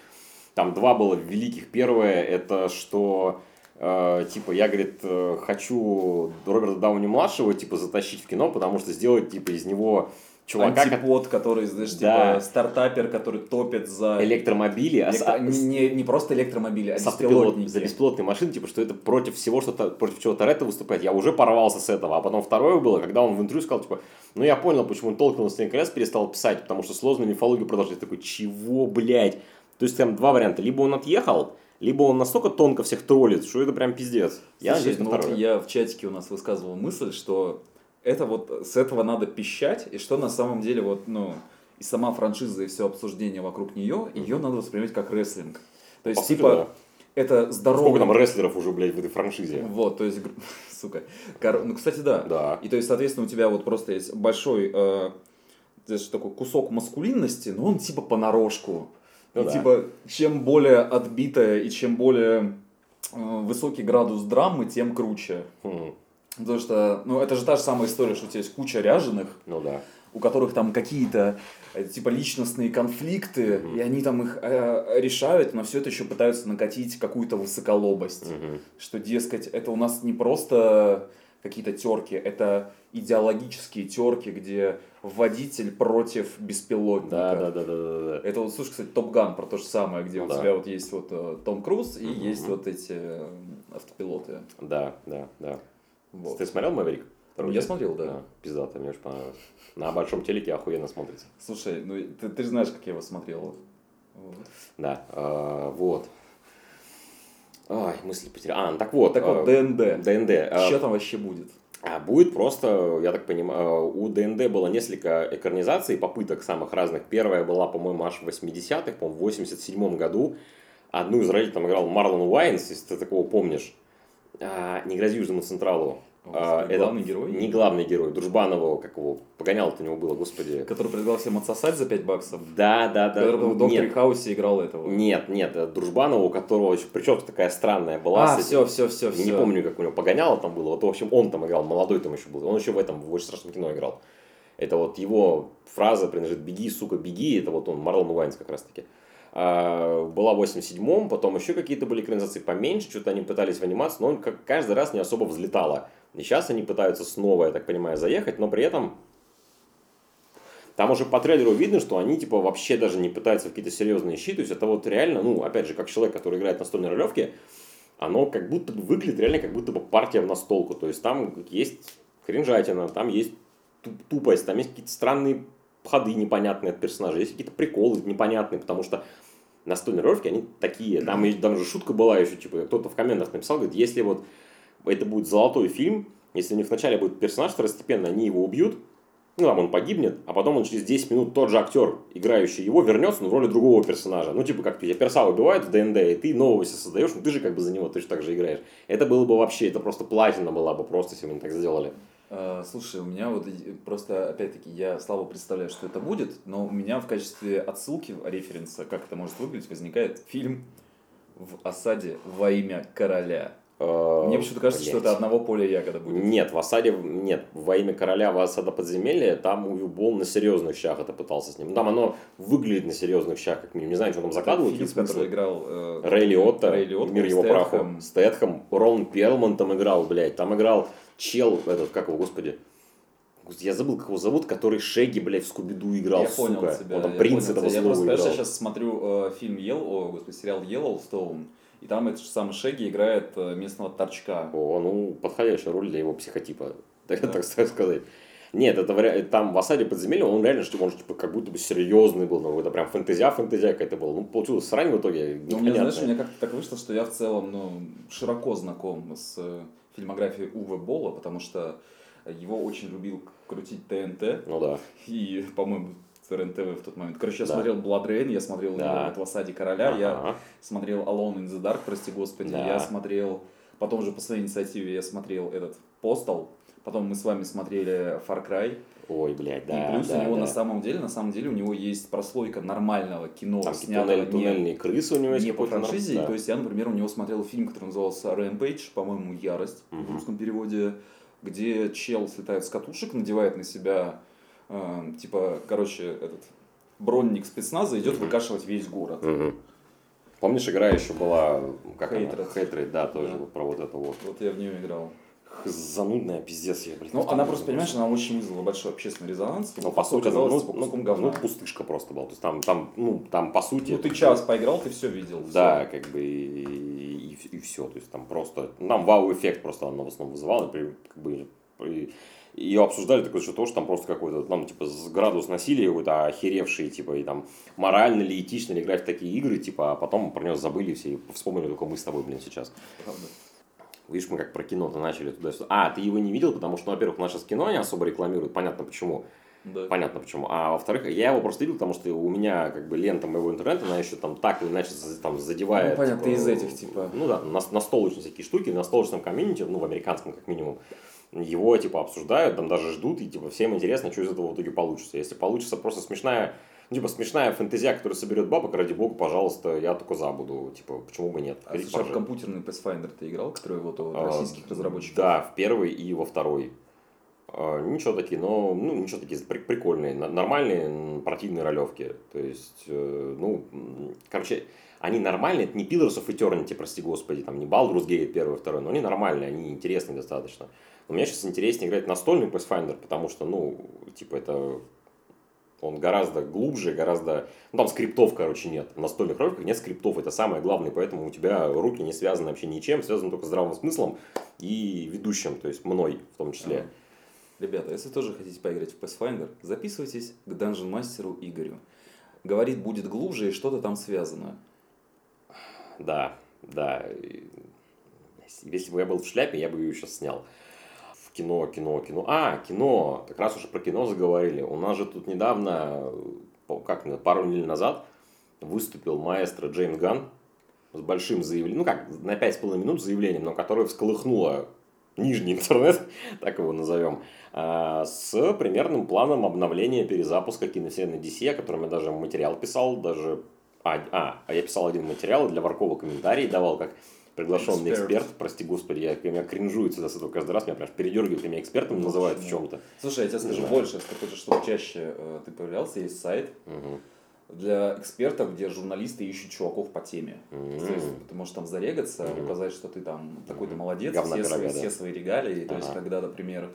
Там два было великих. Первое, это что э, типа, я, говорит, э, хочу Роберта Дауни младшего, типа, затащить в кино, потому что сделать, типа, из него чувака, антипод, который, знаешь, Да. типа стартапер, который топит за... электромобили, а электро- а не, не просто электромобили, а беспилотники. за беспилотные машины, типа, что это против всего, что то против чего Торетто выступает. Я уже порвался с этого. А потом второе было, когда он в интервью сказал, типа, ну я понял, почему Толкин «Властелин колец» перестал писать, потому что сложную мифологию продолжать. Такой, чего, блядь? То есть там два варианта. Либо он отъехал, либо он настолько тонко всех троллит, что это прям пиздец. Я Слушай, надеюсь на ну вот я в чатике у нас высказывал мысль, что это вот с этого надо пищать, и что на самом деле вот, ну, и сама франшиза, и все обсуждение вокруг нее, ее надо воспринимать как рестлинг. То есть, По типа, да. это здоровый... Сколько там рестлеров уже, блядь, в этой франшизе? Вот, то есть, сука. Кор- Ну, кстати, да. Да. И то есть, соответственно, у тебя вот просто есть большой э, знаешь, такой кусок маскулинности, но он типа понарошку. Ну и да. типа, чем более отбитая и чем более э, высокий градус драмы, тем круче. Хм, Потому что, ну, это же та же самая история, что у тебя есть куча ряженых, Ну да. у которых там какие-то э, типа личностные конфликты, Мгм. и они там их э, решают, но все это еще пытаются накатить какую-то высоколобость. Мгм. Что, дескать, это у нас не просто какие-то терки, это идеологические терки, где водитель против беспилотника. Да, да, да, да, да. Это вот, слушай, кстати, Топ Ган про то же самое, где Ну у да. тебя вот есть вот э, Том Круз и Мгм. есть вот эти э, автопилоты. Да, да, да. Вот. Ты смотрел «Мэверик»? Вторую Я смотрел, да. Пиздато, мне очень понравилось. На большом телеке охуенно смотрится. Слушай, ну ты, ты же знаешь, как я его смотрел. Вот. Да, а, вот. Ай, мысли потерял. А, ну так вот. Так вот, а, ДНД. ДНД. а, Что там вообще будет? а будет просто, я так понимаю, у ДНД было несколько экранизаций, попыток самых разных. Первая была, по-моему, аж в 80-х, по-моему, в 87 году. Одну из ролей там играл Марлон Уайанс, если ты такого помнишь. А, не грози Южному Централу. А, Господи, главный герой? Не главный герой, дружбан его, как его, погоняло-то у него было, господи. Который предлагал всем отсосать за 5 баксов. Да, да, да. Который в Докторе нет, Хаусе играл этого. нет, нет, это дружбан его, у которого еще прическа такая странная была. А, все, все, все, все. Не помню, как у него погоняло там было. Вот, в общем, он там играл, молодой там еще был. Он еще в этом, в очень страшном кино играл. Это вот его фраза принадлежит «беги, сука, беги». Это вот он, Марлон Уайнс как раз таки. А, была в 87-м, потом еще какие-то были экранизации поменьше, что-то они пытались в анимацию, но он как каждый раз не особо взлетало. И сейчас они пытаются снова, я так понимаю, заехать, но при этом там уже по трейлеру видно, что они типа вообще даже не пытаются в какие-то серьезные щи. То есть это вот реально, ну, опять же, как человек, который играет на настольной ролевке, оно как будто бы выглядит реально как будто бы партия в настолку. То есть там есть кринжатина, там есть туп- тупость, там есть какие-то странные ходы непонятные от персонажей, есть какие-то приколы непонятные, потому что настольные ролевки, они такие. Там, и- там же шутка была еще, типа, кто-то в комментах написал, говорит, если вот это будет золотой фильм, если у них вначале будет персонаж второстепенно, они его убьют, ну, там он погибнет, а потом он через 10 минут тот же актер, играющий его, вернется, но в роли другого персонажа. Ну, типа, как тебя перса убивают в ДНД, и ты нового себе создаешь, ну, ты же как бы за него точно так же играешь. Это было бы вообще, это просто платина была бы просто, если бы они так сделали. А, Слушай, у меня вот просто, опять-таки, я слабо представляю, что это будет, но у меня в качестве отсылки, референса, как это может выглядеть, возникает фильм в осаде во имя короля. Мне почему-то кажется, что это одного поля ягода будет. Нет, в осаде, нет, во имя короля в осада подземелья, там Уве Болл на серьезных щах это пытался с ним. Ну, Там оно выглядит на серьезных щах, как минимум. Не знаю, что там закладывают. Фильм, который играл... э, Рэй Лиотта, Рэй Лиотта, мир его праху. Стэтхэм, Рон Перлман там играл, блядь. Там играл чел, этот, как его, господи. Я забыл, как его зовут, который Шеги, блядь, в Скуби-Ду играл, я сука. понял тебя. Он там я принц этого тебя. Я слова просто, я сейчас смотрю э, фильм Ел, о, господи, сериал Yellowstone, и там этот же самый Шеги играет э, местного торчка. О, ну, подходящая роль для его психотипа, так, Да. так сказать. Нет, это там в осаде подземелья он реально, что он типа, как будто бы серьезный был, ну, это прям фэнтезия, фэнтезия какая-то была. Ну, получилось срань в итоге, Ну, мне, знаешь, у меня как-то так вышло, что я в целом ну, широко знаком с э, фильмографией Уве Болла, потому что его очень любил крутить ТНТ Ну да. и, по-моему, РЕН-ТВ в тот момент. Короче, я Да. смотрел Blood Rain, я смотрел Да. в «Осаде короля», я Ага. смотрел Alone in the Dark, прости господи, Да. я смотрел, потом же по своей инициативе я смотрел этот Postal, потом мы с вами смотрели Far Cry, Ой, блядь, да, и плюс да, у него да. на самом деле, на самом деле у него есть прослойка нормального кино, Там снятого туннель- не- туннельные крысы у него есть не по франшизе. да. То есть я, например, у него смотрел фильм, который назывался Rampage, по-моему, Ярость в Мгм. русском переводе, где чел слетает с катушек, надевает на себя, э, типа, короче, этот бронник спецназа, идет выкашивать весь город. Мгм. Помнишь, игра еще была, как она? Hatred. Hatred, да, тоже Да. вот про вот это вот. Вот я в нее играл. занудная, пиздец. Я, блин, ну, она просто, понимаешь, она очень вызвала большой общественный резонанс. Ну, по сути, ну, ну, ну, ну, пустышка просто была. То есть там, там, ну, там, по сути... Ну, ты час поиграл, ты все видел. Да, все. как бы, и, и, и все. То есть там просто, нам вау-эффект просто она в основном вызывала. Как бы, и, ее обсуждали такое, что тоже там просто какой-то, там, типа, градус насилия какой-то охеревший, типа, и там, морально ли, этично ли играть в такие игры, типа, а потом про нее забыли все и вспомнили только мы с тобой, блин, сейчас. Правда. Видишь, мы как про кино-то начали туда-сюда. А, ты его не видел, потому что, ну, во-первых, наше кино не особо рекламируют, понятно почему. Да. Понятно почему. А во-вторых, я его просто видел, потому что у меня как бы лента моего интернета, она еще там так или иначе там задевает. Ну, понятно, типа, из этих типа. Ну да, на, на столочные всякие штуки, на столочном комьюнити, ну в американском как минимум, его типа обсуждают, там даже ждут, и типа всем интересно, что из этого в итоге получится. Если получится просто смешная ну, типа, смешная фэнтезия, которая соберет бабок, ради бога, пожалуйста, я только за буду. Типа, почему бы нет? А сейчас в компьютерный Pathfinder ты играл, который вот у а, российских а, разработчиков? Да, в первый и во второй. А, ничего такие, но, ну, ничего такие прикольные, нормальные противные ролевки. То есть, э, ну, короче, они нормальные, это не Pillars of Eternity, прости господи, там не Baldur's Gate первый, второй, но они нормальные, они интересные достаточно. Но мне сейчас интереснее играть настольный Pathfinder, потому что, ну, типа, это он гораздо глубже, гораздо... Ну, там скриптов, короче, нет. В настольных роликах нет скриптов. Это самое главное. Поэтому у тебя руки не связаны вообще ничем. Связаны только здравым смыслом и ведущим. То есть мной в том числе. Ага. Ребята, если тоже хотите поиграть в Pathfinder, записывайтесь к Dungeon мастеру Игорю. Говорит, будет глубже и что-то там связано. Да, да. Если бы я был в шляпе, я бы ее сейчас снял кино, кино, кино. А, кино. Как раз уже про кино заговорили. У нас же тут недавно, как пару недель назад, выступил маэстро Джеймс Ган с большим заявлением, ну как, на 5,5 минут заявлением, но которое всколыхнуло нижний интернет, так его назовем, а, с примерным планом обновления перезапуска киновселенной DC, о котором я даже материал писал, даже... А, а, я писал один материал для Варкова комментарий давал, как приглашенный эксперт. эксперт, прости господи, я меня кринжует сюда с этого каждый раз, меня прям передергивают, меня экспертом ну, называют в чем-то. Слушай, я тебе скажу да. больше, если ты хочешь, чтобы чаще э, ты появлялся, есть сайт угу. для экспертов, где журналисты ищут чуваков по теме. То есть ты можешь там зарегаться, угу. указать, что ты там такой-то молодец, Говна все, свои, да. все свои регалии. Ага. То есть, когда, например,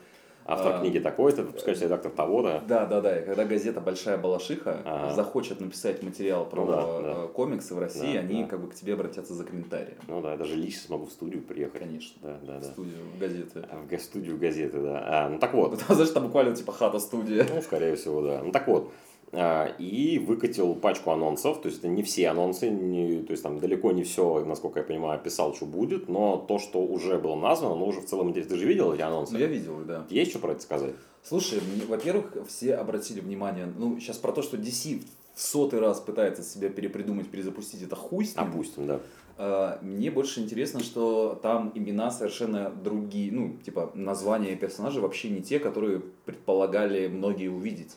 Автор а, книги такой-то, выпускающий редактор того-то. Да, да, да. И когда газета «Большая Балашиха» ага. захочет написать материал про ну, да, да. Э, комиксы в России, да, они да. как бы к тебе обратятся за комментарием. Ну да, я даже лично смогу в студию приехать. Конечно. Да, да, да. В студию газеты. А, в студию газеты, да. А, ну так вот. Знаешь, там буквально типа хата-студия. Ну, скорее всего, да. Ну так вот. А, и выкатил пачку анонсов, то есть это не все анонсы, не, то есть там далеко не все, насколько я понимаю, описал, что будет, но то, что уже было названо, оно уже в целом интересно. Ты же видел эти анонсы? Ну, я видел, да. Есть что про это сказать? Слушай, во-первых, все обратили внимание, ну, сейчас про то, что DC в сотый раз пытается себя перепридумать, перезапустить, это хуй с ним. Опустим, да. А, мне больше интересно, что там имена совершенно другие, ну, типа, названия персонажей вообще не те, которые предполагали многие увидеть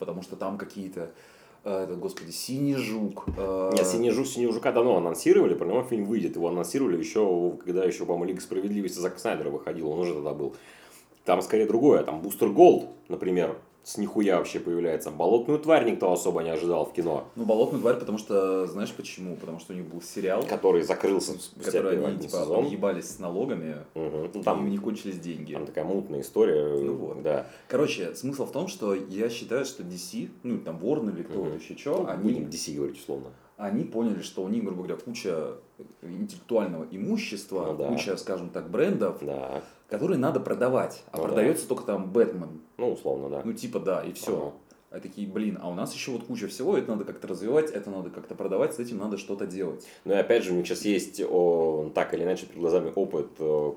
потому что там какие-то э, это, господи, Синий Жук. Э... Нет, Синий Жук, Синий Жука давно анонсировали, про него фильм выйдет. Его анонсировали еще, когда еще, по-моему, Лига Справедливости Зак Снайдера выходил, он уже тогда был. Там скорее другое, там Бустер Голд, например, с нихуя вообще появляется. Болотную тварь никто особо не ожидал в кино. Ну, болотную тварь, потому что, знаешь почему? Потому что у них был сериал. Который закрылся который они, типа, сезон. ебались с налогами, угу. ну, там, и у них кончились деньги. Там такая мутная история. Ну, вот. да. Короче, смысл в том, что я считаю, что DC, ну, там, Warner или кто угу. еще что, ну, они... Будем DC говорить условно они поняли, что у них, грубо говоря, куча интеллектуального имущества, ну, да. куча, скажем так, брендов, да. которые надо продавать. А ну, продается да. только там Бэтмен. Ну, условно, да. Ну, типа, да, и все. Ага. А такие, блин, а у нас еще вот куча всего, это надо как-то развивать, это надо как-то продавать, с этим надо что-то делать. Ну и опять же, у них сейчас есть о, так или иначе перед глазами опыт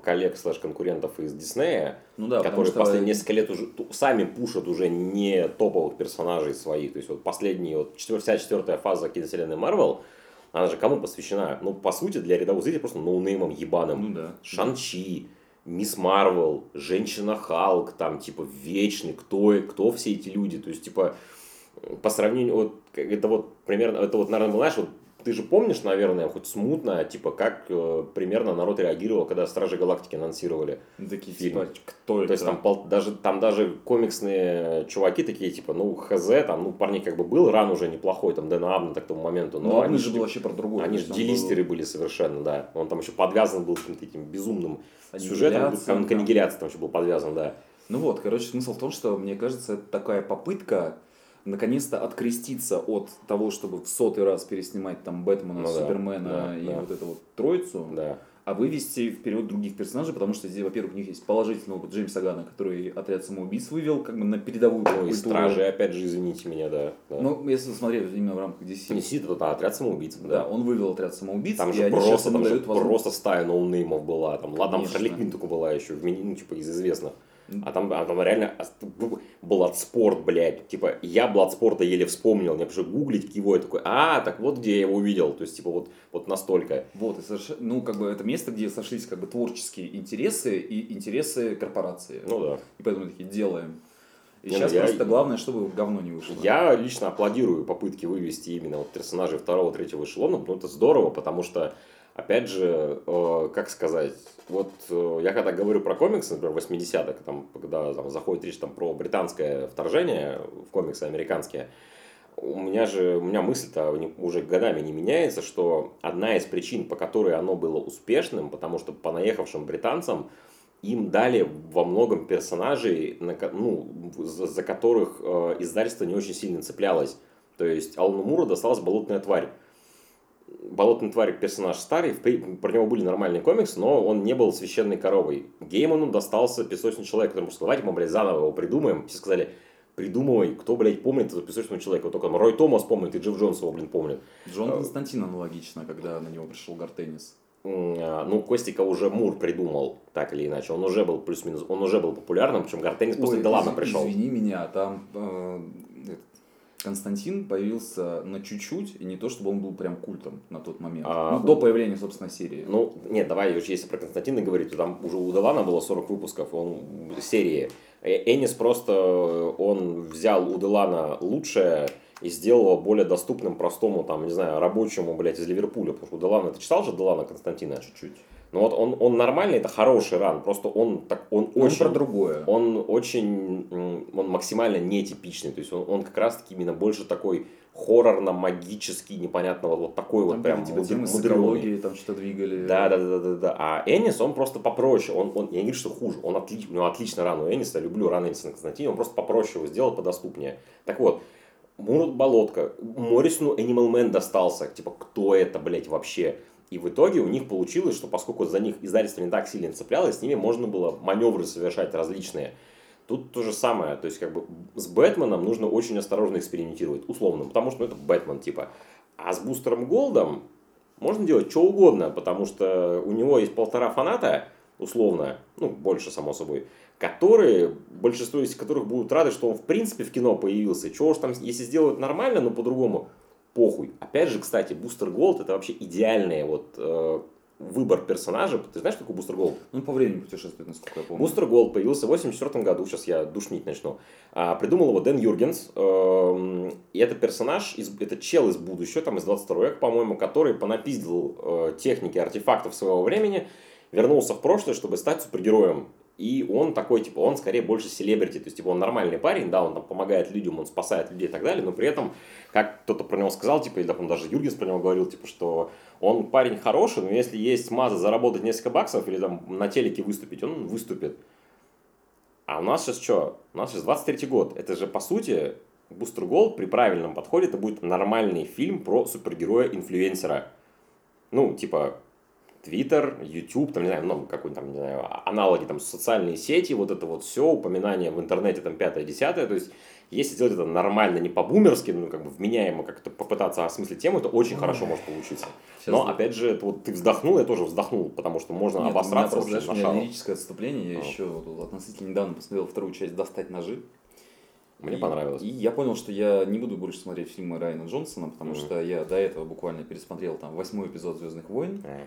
коллег слэш конкурентов из Диснея, ну да, которые что... последние несколько лет уже сами пушат уже не топовых персонажей своих. То есть вот последняя, вот вся четвертая фаза киновселенной Марвел, она же кому посвящена? Ну, по сути, для рядовых зрителей просто ноунеймам ебаным. Ну да. Шан-Чи, Мисс Марвел, Женщина Халк, там, типа, Вечные, кто, кто все эти люди, то есть, типа, по сравнению, вот, это вот, примерно, это вот, наверное, знаешь, вот, ты же помнишь, наверное, хоть смутно, типа, как э, примерно народ реагировал, когда Стражи Галактики анонсировали. Ну, Такие, Фильм. типа, кто это? То есть там, пол- даже, там даже комиксные чуваки такие, типа, ну, хз, там, ну, парни как бы был ран уже неплохой, там, Дэна Абна так к тому моменту, но Ну, они же был вообще про другое. они же он был делистеры были совершенно, да. Он там еще подвязан был каким-то этим безумным сюжетом, там, к аннигиляции там еще был подвязан, да. Ну вот, короче, смысл в том, что, мне кажется, это такая попытка наконец-то откреститься от того, чтобы в сотый раз переснимать там Бэтмена, Ну да, Супермена да, и да. вот эту вот троицу, Да. а вывести вперед других персонажей, потому что здесь, во-первых, у них есть положительный опыт Джеймса Гана, который отряд самоубийц вывел как бы на передовую Ну, и культуру. Стражи, опять же, извините меня, да. да. Ну, если смотреть именно в рамках DC. Сидит, это отряд самоубийц, Да, да. он вывел отряд самоубийц, Там и же они просто, там же просто стая ноунеймов была. Там, ладно. Харли Квинн только была еще, ну, типа, из известных. А там, а там реально Бладспорт, блядь. Типа, я Бладспорта еле вспомнил. Мне пришлось гуглить его, я такой, а, так вот где я его увидел. То есть, типа, вот, вот настолько. Вот, и соверш- ну, как бы это место, где сошлись как бы творческие интересы и интересы корпорации. Ну да. И поэтому такие делаем. И ну сейчас я- просто главное, чтобы говно не вышло. Я лично аплодирую попытки вывести именно вот персонажей второго, третьего эшелона, ну это здорово, потому что, опять же, э, как сказать, вот э, я когда говорю про комиксы, например, 80-х, там, когда там, заходит речь там, про британское вторжение в комиксы американские, у меня же, у меня мысль-то уже годами не меняется, что одна из причин, по которой оно было успешным, потому что по наехавшим британцам им дали во многом персонажей, на ну, за, за которых э, издательство не очень сильно цеплялось. То есть Алану Муру досталась болотная тварь. Болотная тварь персонаж старый, про него были нормальные комиксы, но он не был священной коровой. Гейману достался песочный человек, который сказал, давайте мы, блядь, заново его придумаем. Все сказали, придумывай, кто, блядь, помнит этого песочного человека. Вот только Рой Томас помнит и Джефф Джонс его, блин, помнит. Джон Э, Константин аналогично, когда на него пришел Гартеннис. А, Ну, Костика уже Мур придумал, так или иначе. Он уже был плюс-минус, он уже был популярным, причем Гартенис после Делана пришел. Извини меня, там э, Константин появился на чуть-чуть, и не то, чтобы он был прям культом на тот момент. А, ну, до появления, собственно, серии. Ну, нет, давай, уж если про Константина говорить, то там уже у Делана было 40 выпусков, он серии. Э, Энис просто, э, он взял у Делана лучшее и сделал его более доступным простому, там, не знаю, рабочему, блядь, из Ливерпуля. Потому что у Делана, ты читал же Делана Константина? чуть-чуть. Ну вот он, он нормальный, это хороший ран, просто он, так, он Он очень... про другое. он очень, он максимально нетипичный, то есть он, он как раз таки именно больше такой хоррорно-магический, непонятно, вот, вот такой вот Там прям типа темы с там что-то двигали. Да, да, да, да, да. А Энис, он просто попроще. Он, он, я не говорю, что хуже. Он отли, у него отлично ран у Эниса. Я люблю ран Эниса на Константине. Он просто попроще его сделал, подоступнее. Так вот, Мурат Болотка. Моррисону Animal Man достался. Типа, кто это, блядь, вообще? И в итоге у них получилось, что поскольку за них издательство не так сильно цеплялось, с ними можно было маневры совершать различные. Тут то же самое. То есть, как бы, с Бэтменом нужно очень осторожно экспериментировать. Условно. Потому что ну, это Бэтмен, типа. А с Бустером Голдом можно делать что угодно, потому что у него есть полтора фаната, условно, ну, больше, само собой, которые, большинство из которых будут рады, что он, в принципе, в кино появился. Чего уж там, если сделают нормально, но по-другому, похуй. Опять же, кстати, Бустер Голд это вообще идеальный вот э, выбор персонажа. Ты знаешь, какой Бустер Голд? Ну, по времени путешествует, насколько я помню. Бустер Голд появился в 84 году, сейчас я душнить начну. А, придумал его Дэн Юргенс. Эм, И это персонаж, из, это чел из будущего, там из 22 века, по-моему, который понапиздил э, техники артефактов своего времени, вернулся в прошлое, чтобы стать супергероем. И он такой, типа, он скорее больше селебрити, то есть, типа, он нормальный парень, да, он там помогает людям, он спасает людей и так далее, но при этом, как кто-то про него сказал, типа, или, допустим, даже Юргенс про него говорил, типа, что он парень хороший, но если есть маза заработать несколько баксов или там на телеке выступить, он выступит. А у нас сейчас что? У нас сейчас 23 год. Это же, по сути, Бустер Голд при правильном подходе это будет нормальный фильм про супергероя-инфлюенсера. Ну, типа, Твиттер, YouTube, там, не знаю, ну, какой там, не знаю, аналоги, там, социальные сети, вот это вот все, упоминания в интернете, там, пятое, десятое, то есть, если сделать это нормально, не по-бумерски, ну, как бы вменяемо как-то попытаться осмыслить тему, это очень хорошо может получиться. Сейчас- Но, опять же, это вот ты вздохнул, я тоже вздохнул, потому что можно Нет, у меня обосраться просто, знаешь, на у меня лирическое отступление. Я А. еще вот относительно недавно посмотрел вторую часть «Достать ножи». Мне И- понравилось. И я понял, что я не буду больше смотреть фильмы Райана Джонсона, потому Мгм. что я до этого буквально пересмотрел там восьмой эпизод «Звездных войн». Э,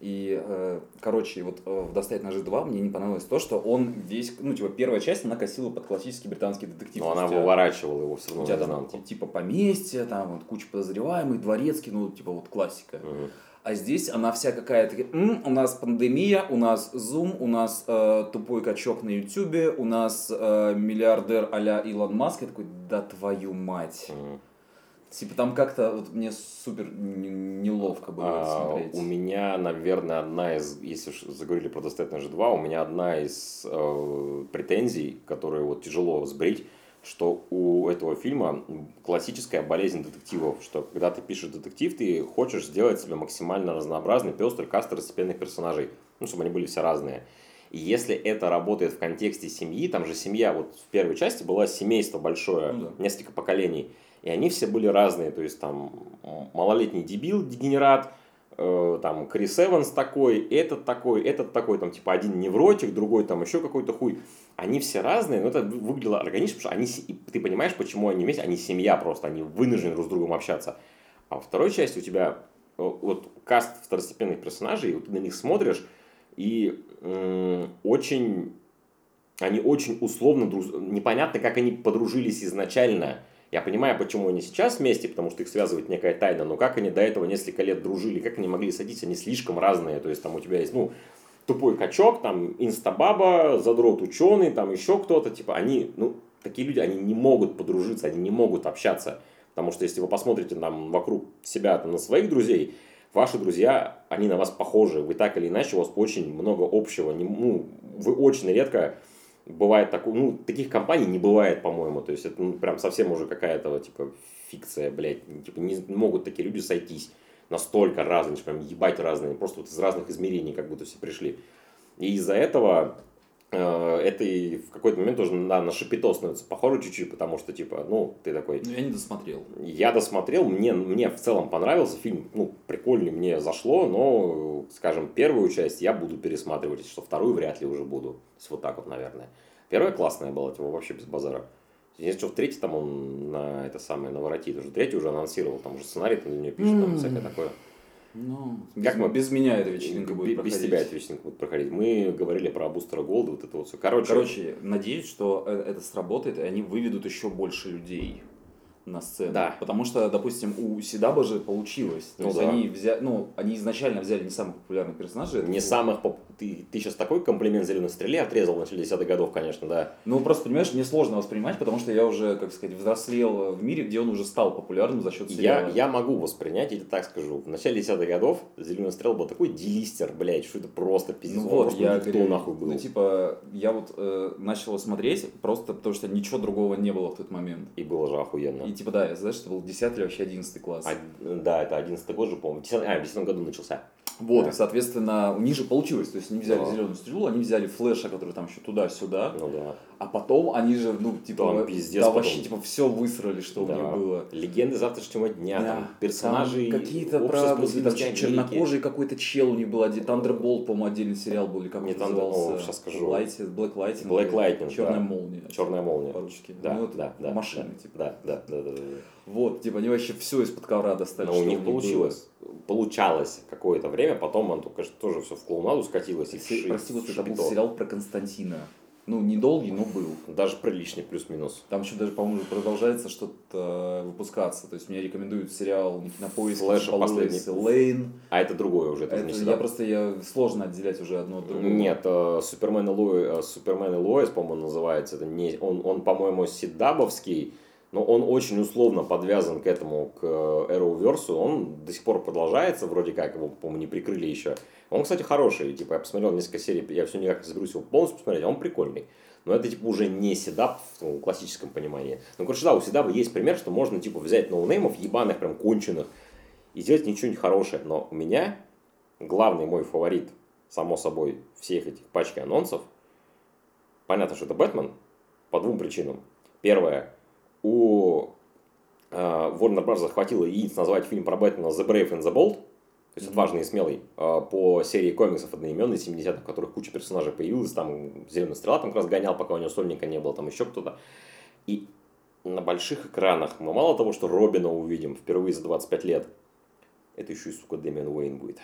И, э, короче, вот э, в «Достать ножи 2» мне не понравилось то, что он весь, ну, типа, первая часть, она косила под классический британский детектив. Но она То есть, выворачивала его все у равно тебя там, наизнанку. ти- типа, поместье, там, вот, куча подозреваемых, дворецкий, ну, типа, вот, классика. Мгм. А здесь она вся какая-то, «М, у нас пандемия, у нас Zoom, у нас э, тупой качок на Ютубе, у нас э, миллиардер а-ля Илон Маск. Я такой, да твою мать. Мгм. Типа там как-то вот мне супер неловко было А, смотреть. У меня, наверное, одна из, если уж заговорили про «Достать ножи 2», у меня одна из э, претензий, которые вот тяжело сбрить, что у этого фильма классическая болезнь детективов, что когда ты пишешь детектив, ты хочешь сделать себе максимально разнообразный, пестрый каст второстепенных персонажей, ну, чтобы они были все разные. И если это работает в контексте семьи, там же семья, вот в первой части была семейство большое, Ну да. несколько поколений, и они все были разные, то есть там малолетний дебил, дегенерат, э, там Крис Эванс такой, этот такой, этот такой, там типа один невротик, другой там еще какой-то хуй. Они все разные, но это вы- выглядело органично, потому что они, ты понимаешь, почему они вместе, они семья просто, они вынуждены друг с другом общаться. А во второй части у тебя э, вот каст второстепенных персонажей, вот ты на них смотришь, и м, очень, они очень условно, непонятно, как они подружились изначально. Я понимаю, почему они сейчас вместе, потому что их связывает некая тайна, но как они до этого несколько лет дружили, как они могли садиться, они слишком разные. То есть там у тебя есть, ну, тупой качок, там, инстабаба, задрот ученый, там еще кто-то, типа, они, ну, такие люди, они не могут подружиться, они не могут общаться. Потому что если вы посмотрите там вокруг себя, там, на своих друзей, ваши друзья, они на вас похожи, вы так или иначе, у вас очень много общего, не, ну, вы очень редко бывает такое, ну, таких компаний не бывает, по-моему, то есть это ну, прям совсем уже какая-то, типа, фикция, блядь, типа, не могут такие люди сойтись настолько разные, прям ебать разные, просто вот из разных измерений как будто все пришли. И из-за этого это и в какой-то момент тоже на, на шапито становится похоже чуть-чуть, потому что, типа, ну, ты такой, Ну, я не досмотрел. я досмотрел, мне, мне в целом понравился фильм, ну, прикольный, мне зашло, но, скажем, первую часть я буду пересматривать, что вторую вряд ли уже буду. Вот так вот, наверное. Первая классная была, типа, вообще без базара. Если что, в третий там он на это самое наворотит, уже третий уже анонсировал, там уже сценарий для нее пишет, там М. всякое такое. Ну, Как без, мы- без меня эта вечеринка будет Бе- проходить. Без тебя эта вечеринка будет проходить. Мы говорили про бустера голда, вот это вот все. Короче, Короче, надеюсь, что э, это сработает, и они выведут еще больше людей на сцену. Да. Потому что, допустим, у Сидаба же получилось. То Ну есть да. они взяли, ну, они изначально взяли не самых популярных персонажей. не Это- самых... поп- Ты, ты сейчас такой комплимент «Зеленой стреле» отрезал в начале десятых годов, конечно, да. Ну, просто, понимаешь, мне сложно воспринимать, потому что я уже, как сказать, взрослел в мире, где он уже стал популярным за счет Я, сериала. я могу воспринять, или так скажу. В начале десятых годов «Зеленый стрел» был такой делистер, блядь, что это просто пиздец. Ну вот, просто я никто говорю, нахуй был. ну, типа, я вот э, начал смотреть просто потому, что ничего другого не было в тот момент. И было же охуенно. И типа, да, я знаешь, это был 10 или вообще 11 класс. А, да, это одиннадцатый год же, по-моему. В 10 А, в десятом году начался. Вот, Да. и, соответственно, у них же получилось. То есть они взяли Да. зеленую стрелу, они взяли флеша, который там еще туда-сюда, Ну да. А потом они же, ну, типа, Там да, пиздец потом. вообще, типа, все высрали, что Да. у них было. Легенды завтрашнего дня, Да. там, персонажи, какие-то про чернокожий какой-то чел у них был один, Thunderbolt, по-моему, отдельный сериал был, или как Не он назывался? о, щас скажу. Light, Black Lightning. Black Lightning, Черная да. молния. Черная молния. По-русски. Да, ну, да, да. машины, да, типа. Да, да, да, да, да. да. Вот, типа, они вообще все из-под ковра достали. Но что у них было. получилось. Получалось какое-то время, потом он только что тоже все в клоунаду скатилось. И ши- Прости, в господи, это был сериал про Константина. Ну, недолгий, но был. Даже приличный плюс-минус. Там еще даже, по-моему, продолжается что-то выпускаться. То есть мне рекомендуют сериал на поиске Флэша последний. Лейн. А это другое уже, это, Это не я просто я сложно отделять уже одно от другого. Нет, э, Супермен и, Луи, э, Супермен и Лоис, по-моему, называется. Это не, он, он по-моему, Сидабовский, но он очень условно подвязан к этому, к э, Arrowverse. Он до сих пор продолжается, вроде как, его, по-моему, не прикрыли еще. Он, кстати, хороший. Типа, я посмотрел несколько серий, я все никак не соберусь его полностью посмотреть, а он прикольный. Но это, типа, уже не седап в ну, классическом понимании. Ну, короче, да, у седаба есть пример, что можно, типа, взять ноунеймов, ебаных, прям конченых, и сделать ничего не хорошее. Но у меня главный мой фаворит, само собой, всех этих пачки анонсов, понятно, что это Бэтмен, по двум причинам. Первое, у э, Warner Bros. захватило яиц назвать фильм про Бэтмена The Brave and the Bold, есть отважный и смелый, э, по серии комиксов одноименной 70-х, в которых куча персонажей появилась, там Зеленая Стрела там как раз гонял, пока у него сольника не было, там еще кто-то. И на больших экранах мы мало того, что Робина увидим впервые за 25 лет, это еще и, сука, Дэмиан Уэйн будет.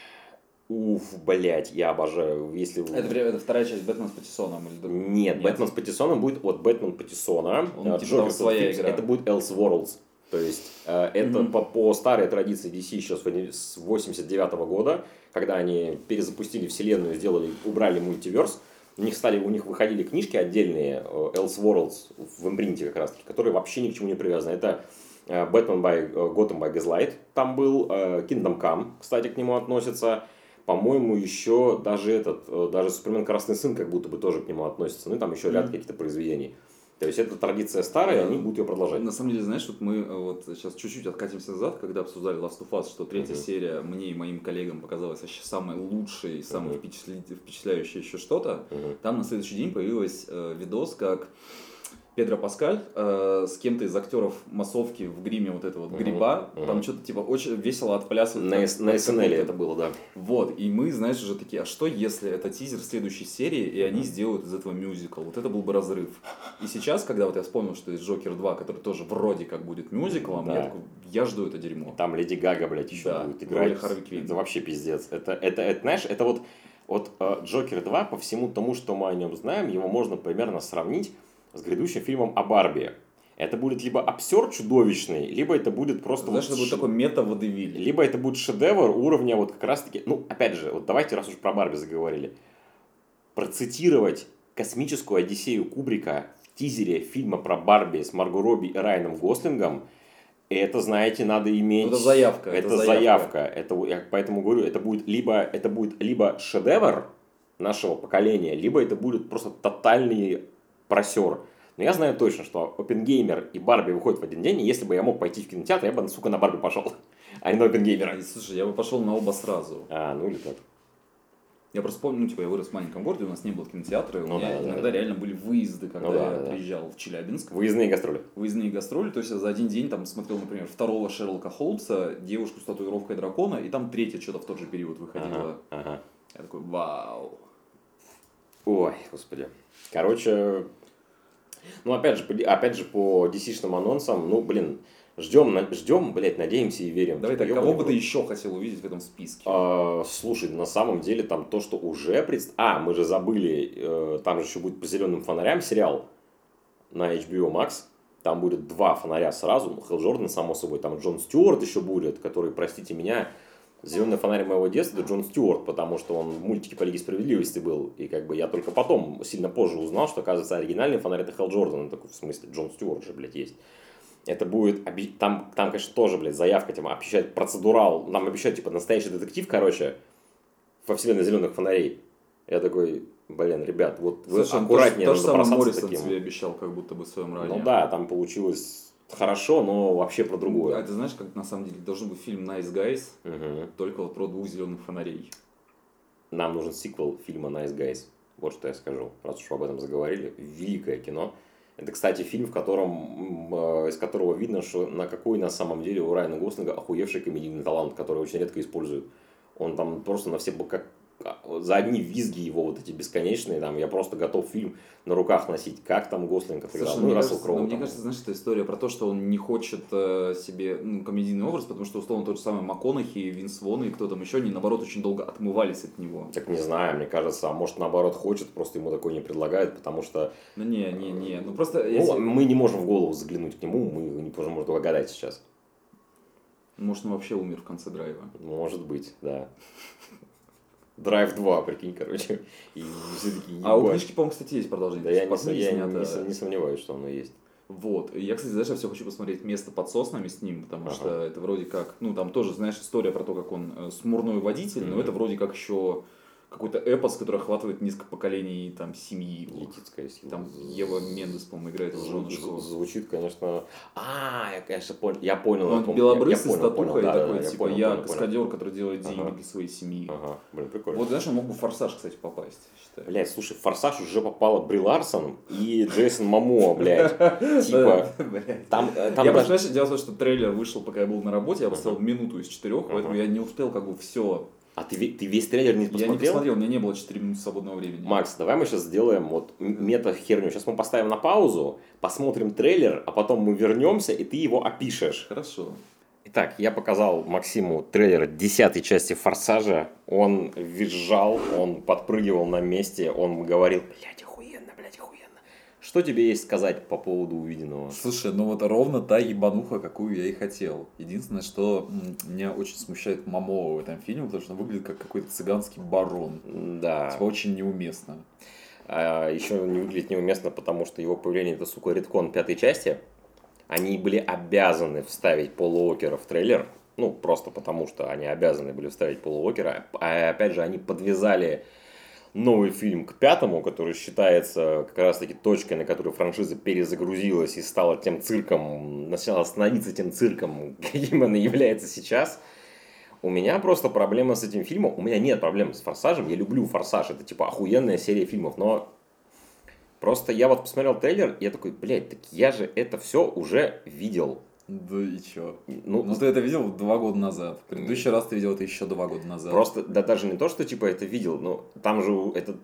Уф, блядь, я обожаю. Если... Это, это вторая часть Бэтмена с Паттисоном? Или... Нет, Бэтмен с Паттисоном будет от Бэтмен Паттисона. Он, э, типа, Джокер своя игра. Это будет Elseworlds. То есть, э, это Мгм. по, по старой традиции DC еще с 89 года, когда они перезапустили вселенную, сделали, убрали мультиверс, у них стали, у них выходили книжки отдельные, э, Elseworlds в импринте как раз таки, которые вообще ни к чему не привязаны. Это э, Batman by, э, Gotham by Gaslight, там был Kingdom Come, кстати, к нему относится. По-моему, еще даже этот, даже Супермен Красный Сын как будто бы тоже к нему относится. Ну и там еще ряд Мгм. каких-то произведений. То есть это традиция старая, Да. они будут ее продолжать. На самом деле, знаешь, вот мы э, вот сейчас чуть-чуть откатимся назад, когда обсуждали Last of Us, что третья Мгм. серия мне и моим коллегам показалась вообще самой лучшей, самой впечатли- впечатляющей еще что-то. Мгм. Там на следующий день появилась э, видос, как Педро Паскаль э, с кем-то из актеров массовки в гриме вот этого вот Мгм. гриба, Мгм. там что-то типа очень весело отплясывают. На, С- на какой-то- это было, да. Вот, и мы, знаешь, уже такие, а что если это тизер следующей серии, и они сделают из этого мюзикл? Вот это был бы разрыв. И сейчас, когда вот я вспомнил, что есть Джокер 2, который тоже вроде как будет мюзиклом, Да. я такой, я жду это дерьмо. Там Леди Гага, блядь, еще Да, будет играть. Харви Квинн. Это вообще пиздец. Это, это, это, знаешь, это вот, вот э, Джокер 2, по всему тому, что мы о нем знаем, его можно примерно сравнить с грядущим фильмом о Барби. Это будет либо абсурд чудовищный, либо это будет просто... Знаешь, вот это будет ш- такой мета-водевиль. Либо это будет шедевр уровня вот как раз-таки... Ну, опять же, вот давайте, раз уж про Барби заговорили, процитировать космическую Одиссею Кубрика в тизере фильма про Барби с Марго Робби и Райаном Гослингом, это, знаете, надо иметь... Это заявка, Это, это заявка. заявка. Это, я поэтому говорю, это будет либо, это будет либо шедевр нашего поколения, либо это будет просто тотальный просер. Но я знаю точно, что Опенгеймер и Барби выходят в один день, и если бы я мог пойти в кинотеатр, я бы, сука, на Барби пошел, а не на Опенгеймера. Слушай, я бы пошел на оба сразу. А, ну или так. Я просто помню, ну, типа, я вырос в маленьком городе, у нас не было кинотеатра, и у Ну меня да, да, иногда да. реально были выезды, когда Ну да, я да. приезжал в Челябинск. Выездные гастроли. выездные гастроли, то есть я за один день там смотрел, например, второго Шерлока Холмса, девушку с татуировкой дракона, и там третья что-то в тот же период выходила. Ага, ага. Я такой, вау. Ой, господи. Короче, ну опять же, опять же по DC-шным анонсам, ну, блин, ждем, ждем, блядь, надеемся и верим. Давай так, кого бы ты еще хотел увидеть в этом списке? А, слушай, на самом деле там то, что уже предст... А, мы же забыли, э, там же еще будет по зеленым фонарям сериал на HBO Max. Там будет два фонаря сразу. Ну, Хелл Джордан, само собой. Там Джон Стюарт еще будет, который, простите меня, зеленый фонарь моего детства, это Джон Стюарт, потому что он в мультике по Лиге Справедливости был. И как бы я только потом, сильно позже узнал, что, оказывается, оригинальный фонарь это Хелл Джордан. Я такой, в смысле, Джон Стюарт же, блядь, есть. Это будет, там, там, конечно, тоже, блядь, заявка, типа, обещают процедурал, нам обещают, типа, настоящий детектив, короче, во вселенной зеленых фонарей. Я такой, блин, ребят, вот вы Слушай, ну, аккуратнее то, же- то же бросаться Моррисон таким. тебе обещал, как будто бы в своем ранее. Ну да, там получилось хорошо, но вообще про А другое. ты знаешь, как на самом деле должен быть фильм Nice Guys, Мгм. только вот про двух зеленых фонарей. Нам нужен сиквел фильма Nice Guys. Вот что я скажу, раз уж об этом заговорили. Великое кино. Это, кстати, фильм, в котором, э, из которого видно, что на какой на самом деле у Райана Гослинга охуевший комедийный талант, который очень редко используют. Он там просто на все, как а, за одни визги его вот эти бесконечные, там, я просто готов фильм на руках носить, как там Гослинг отыграл, ну и мне, Рассел Кроу ну, мне кажется, знаешь, это история про то, что он не хочет э, себе ну, комедийный образ, потому что, условно, тот же самый МакКонахи, Винс Вон и кто там еще, они, наоборот, очень долго отмывались от него. Так не знаю, мне кажется, а может наоборот хочет, просто ему такое не предлагают, потому что Ну, не, не, не, ну просто... ну, если- мы не можем в голову заглянуть к нему, мы не можем угадать сейчас. Может, он вообще умер в конце драйва. Может быть, да. Драйв 2, прикинь, короче. И все такие, А у книжки, по-моему, кстати, есть продолжение. Да я, не, книге я не- снято. не со- не сомневаюсь, что оно есть. Вот. Я, кстати, знаешь, я все хочу посмотреть место под соснами с ним, потому Ага. что это вроде как, ну, там тоже, знаешь, история про то, как он э, смурной водитель, но Мгм. это вроде как еще какой-то эпос, который охватывает несколько поколений там семьи. Летицкая сила. Там Ева Мендес, по-моему, играет Зву- женушку. Звучит, конечно... А, я, конечно, понял. Я понял. Он я- белобрысый, я с татухой, да, да, такой, да, типа, понял, я понял, понял. каскадер, который делает деньги Ага. для своей семьи. Ага, блин, прикольно. Вот, знаешь, он мог бы в «Форсаж», кстати, попасть, считаю. Блядь, слушай, в «Форсаж» уже попала Бри Ларсон и Джейсон Мамо, блядь. Типа, там, э, там я знаешь, дело в том, что трейлер вышел, пока я был на работе, я поставил минуту из четырех, поэтому я не успел как бы все. А ты, ты весь трейлер не Я не посмотрел? посмотрел, у меня не было 4 минуты свободного времени. Макс, давай мы сейчас сделаем вот мета-херню. Сейчас мы поставим на паузу, посмотрим трейлер, а потом мы вернемся, и ты его опишешь. Хорошо. Итак, я показал Максиму трейлер десятой части «Форсажа». Он визжал, он подпрыгивал на месте, он говорил, блядь. Что тебе есть сказать по поводу увиденного? Слушай, ну вот ровно та ебануха, какую я и хотел. Единственное, что меня очень смущает Мамова в этом фильме, потому что он выглядит как какой-то цыганский барон. Да. Типа очень неуместно. А, еще не выглядит неуместно, потому что его появление это, сука, редкон пятой части. Они были обязаны вставить Пола Уокера в трейлер. Ну, просто потому что они обязаны были вставить Пола Уокера. А опять же, они подвязали новый фильм к пятому, который считается как раз таки точкой, на которой франшиза перезагрузилась и стала тем цирком, начала становиться тем цирком, каким она является сейчас. У меня просто проблема с этим фильмом. У меня нет проблем с Форсажем. Я люблю Форсаж. Это типа охуенная серия фильмов. Но просто я вот посмотрел трейлер, и я такой, блядь, так я же это все уже видел. Да и чё? Ну, Ну ты это видел два года назад. В предыдущий раз ты видел это еще два года назад. Просто, да даже не то, что типа это видел, но там же это,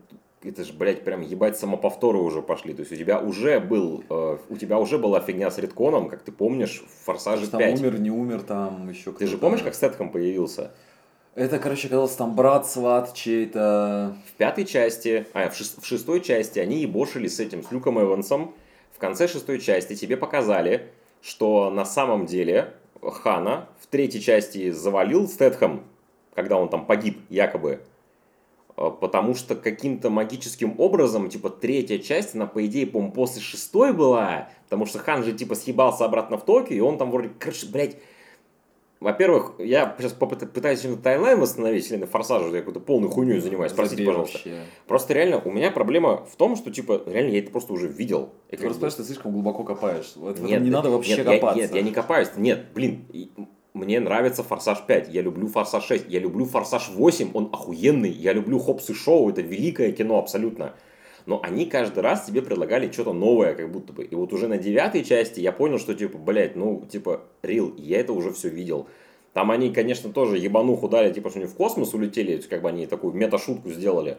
это же, блядь, прям ебать самоповторы уже пошли. То есть у тебя уже был, э, у тебя уже была фигня с редконом, как ты помнишь, в Форсаже Там 5. умер, не умер, там еще Ты же помнишь, как Стэтхэм появился? Это, короче, казалось, там брат, сват чей-то. В пятой части, а, в, шес- в шестой части они ебошили с этим, с Люком Эвансом. В конце шестой части тебе показали, что на самом деле Хана в третьей части завалил Стэтхэм, когда он там погиб, якобы. Э, Потому что каким-то магическим образом, типа, третья часть, она, по идее, по-моему, после шестой была. Потому что Хан же, типа, съебался обратно в Токио, и он там вроде, короче, блядь, во-первых, я сейчас пытаюсь чем-то таймлайн восстановить, или на форсаже я какой-то полной хуйней занимаюсь, простите, пожалуйста. вообще. Просто реально, у меня проблема в том, что, типа, реально я это просто уже видел. Ты просто понимаешь, ты слишком глубоко копаешь. Вот Нет, не надо вообще нет, я- копаться. нет, я не копаюсь. Нет, блин, мне нравится Форсаж 5, я люблю Форсаж 6, я люблю Форсаж 8, он охуенный, я люблю Хопс и Шоу, это великое кино абсолютно. Но они каждый раз тебе предлагали что-то новое, как будто бы. И вот уже на девятой части я понял, что, типа, блядь, ну, типа, Рил, я это уже все видел. Там они, конечно, тоже ебануху дали, типа, что они в космос улетели, как бы они такую мета-шутку сделали.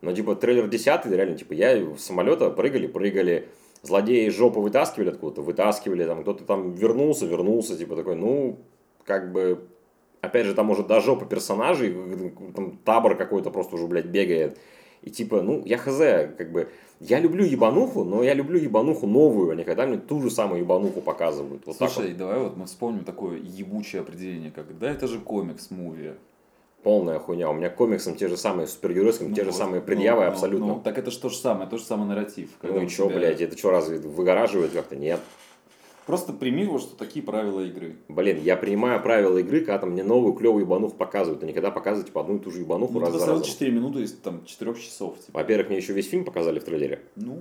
Но, типа, трейлер 10, реально, типа, я с самолета прыгали, прыгали, злодеи из жопы вытаскивали откуда-то, вытаскивали, там, кто-то там вернулся, вернулся, типа, такой, ну, как бы, опять же, там уже до жопы персонажей, там табор какой-то просто уже, блядь, бегает. И типа, ну, я хз, как бы, я люблю ебануху, но я люблю ебануху новую, а не когда мне ту же самую ебануху показывают. Вот Слушай, вот. давай вот мы вспомним такое ебучее определение, как да, это же комикс-муви. Полная хуйня. У меня к комиксам те же самые супергеройским, те Ну же вот, самые ну, предъявы ну, абсолютно. Ну, так это же то же самое, то же самый нарратив. Ну и чё, тебя- блядь, это что, разве выгораживает как-то? Нет. Просто прими его, что такие правила игры. Блин, я принимаю правила игры, когда там мне новую клевую ебануху показывают, а не когда показывают типа одну и ту же ебануху Ну, раз за разом. 4 минуты из там 4 часов. Типа. Во-первых, мне еще весь фильм показали в трейлере. Ну,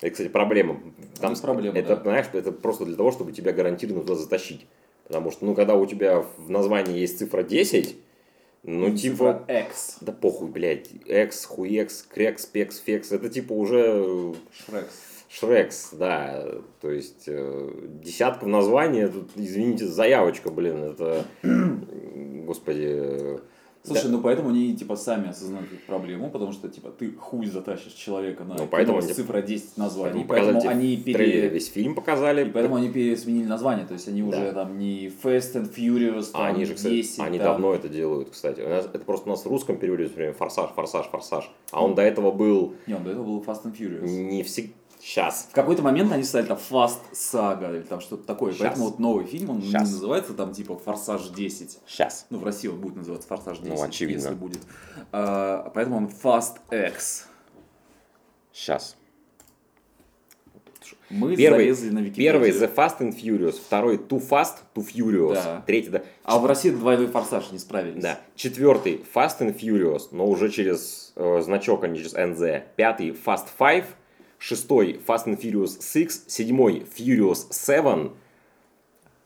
Это, кстати, проблема. Там, Это проблема, это, да. знаешь, это просто для того, чтобы тебя гарантированно туда затащить. Потому что, ну, когда у тебя в названии есть цифра 10, ну, типа... цифра X. Да похуй, блядь. Экс, хуекс, крекс, пекс, фекс. Это типа уже Шрекс. Шрекс, да. То есть э, десятка в названии, тут, извините, заявочка, блин, это... Господи... Слушай, да. ну поэтому они типа сами осознают эту проблему, потому что типа ты хуй затащишь человека на Ну, поэтому кино они- цифра 10 названий. Поэтому Поэтому, показали они пере... весь фильм показали. И поэтому они пересменили название, то есть они Да. уже там не Fast and Furious, А там, они же, кстати, 10, они там. давно это делают, кстати. У нас, это просто у нас в русском переводе все время форсаж, форсаж, форсаж. А он до этого был Не, он до этого был Fast and Furious. не всегда... Сейчас. В какой-то момент они стали там Fast Saga или там что-то такое. Щас. Поэтому вот новый фильм, он не называется там типа Форсаж 10. Сейчас. Ну, в России он будет называться Форсаж 10, Ну, очевидно. если будет. А, поэтому он Fast X. Сейчас. Мы Первый, залезли на Википедию. первый The Fast and Furious, второй Too Fast, Too Furious, Да. третий, да, А в России двойной форсаж не справились. да, четвертый Fast and Furious, но уже через э, значок, а не через NZ, пятый Fast Five, шестой Fast and Furious Six, седьмой Furious Seven,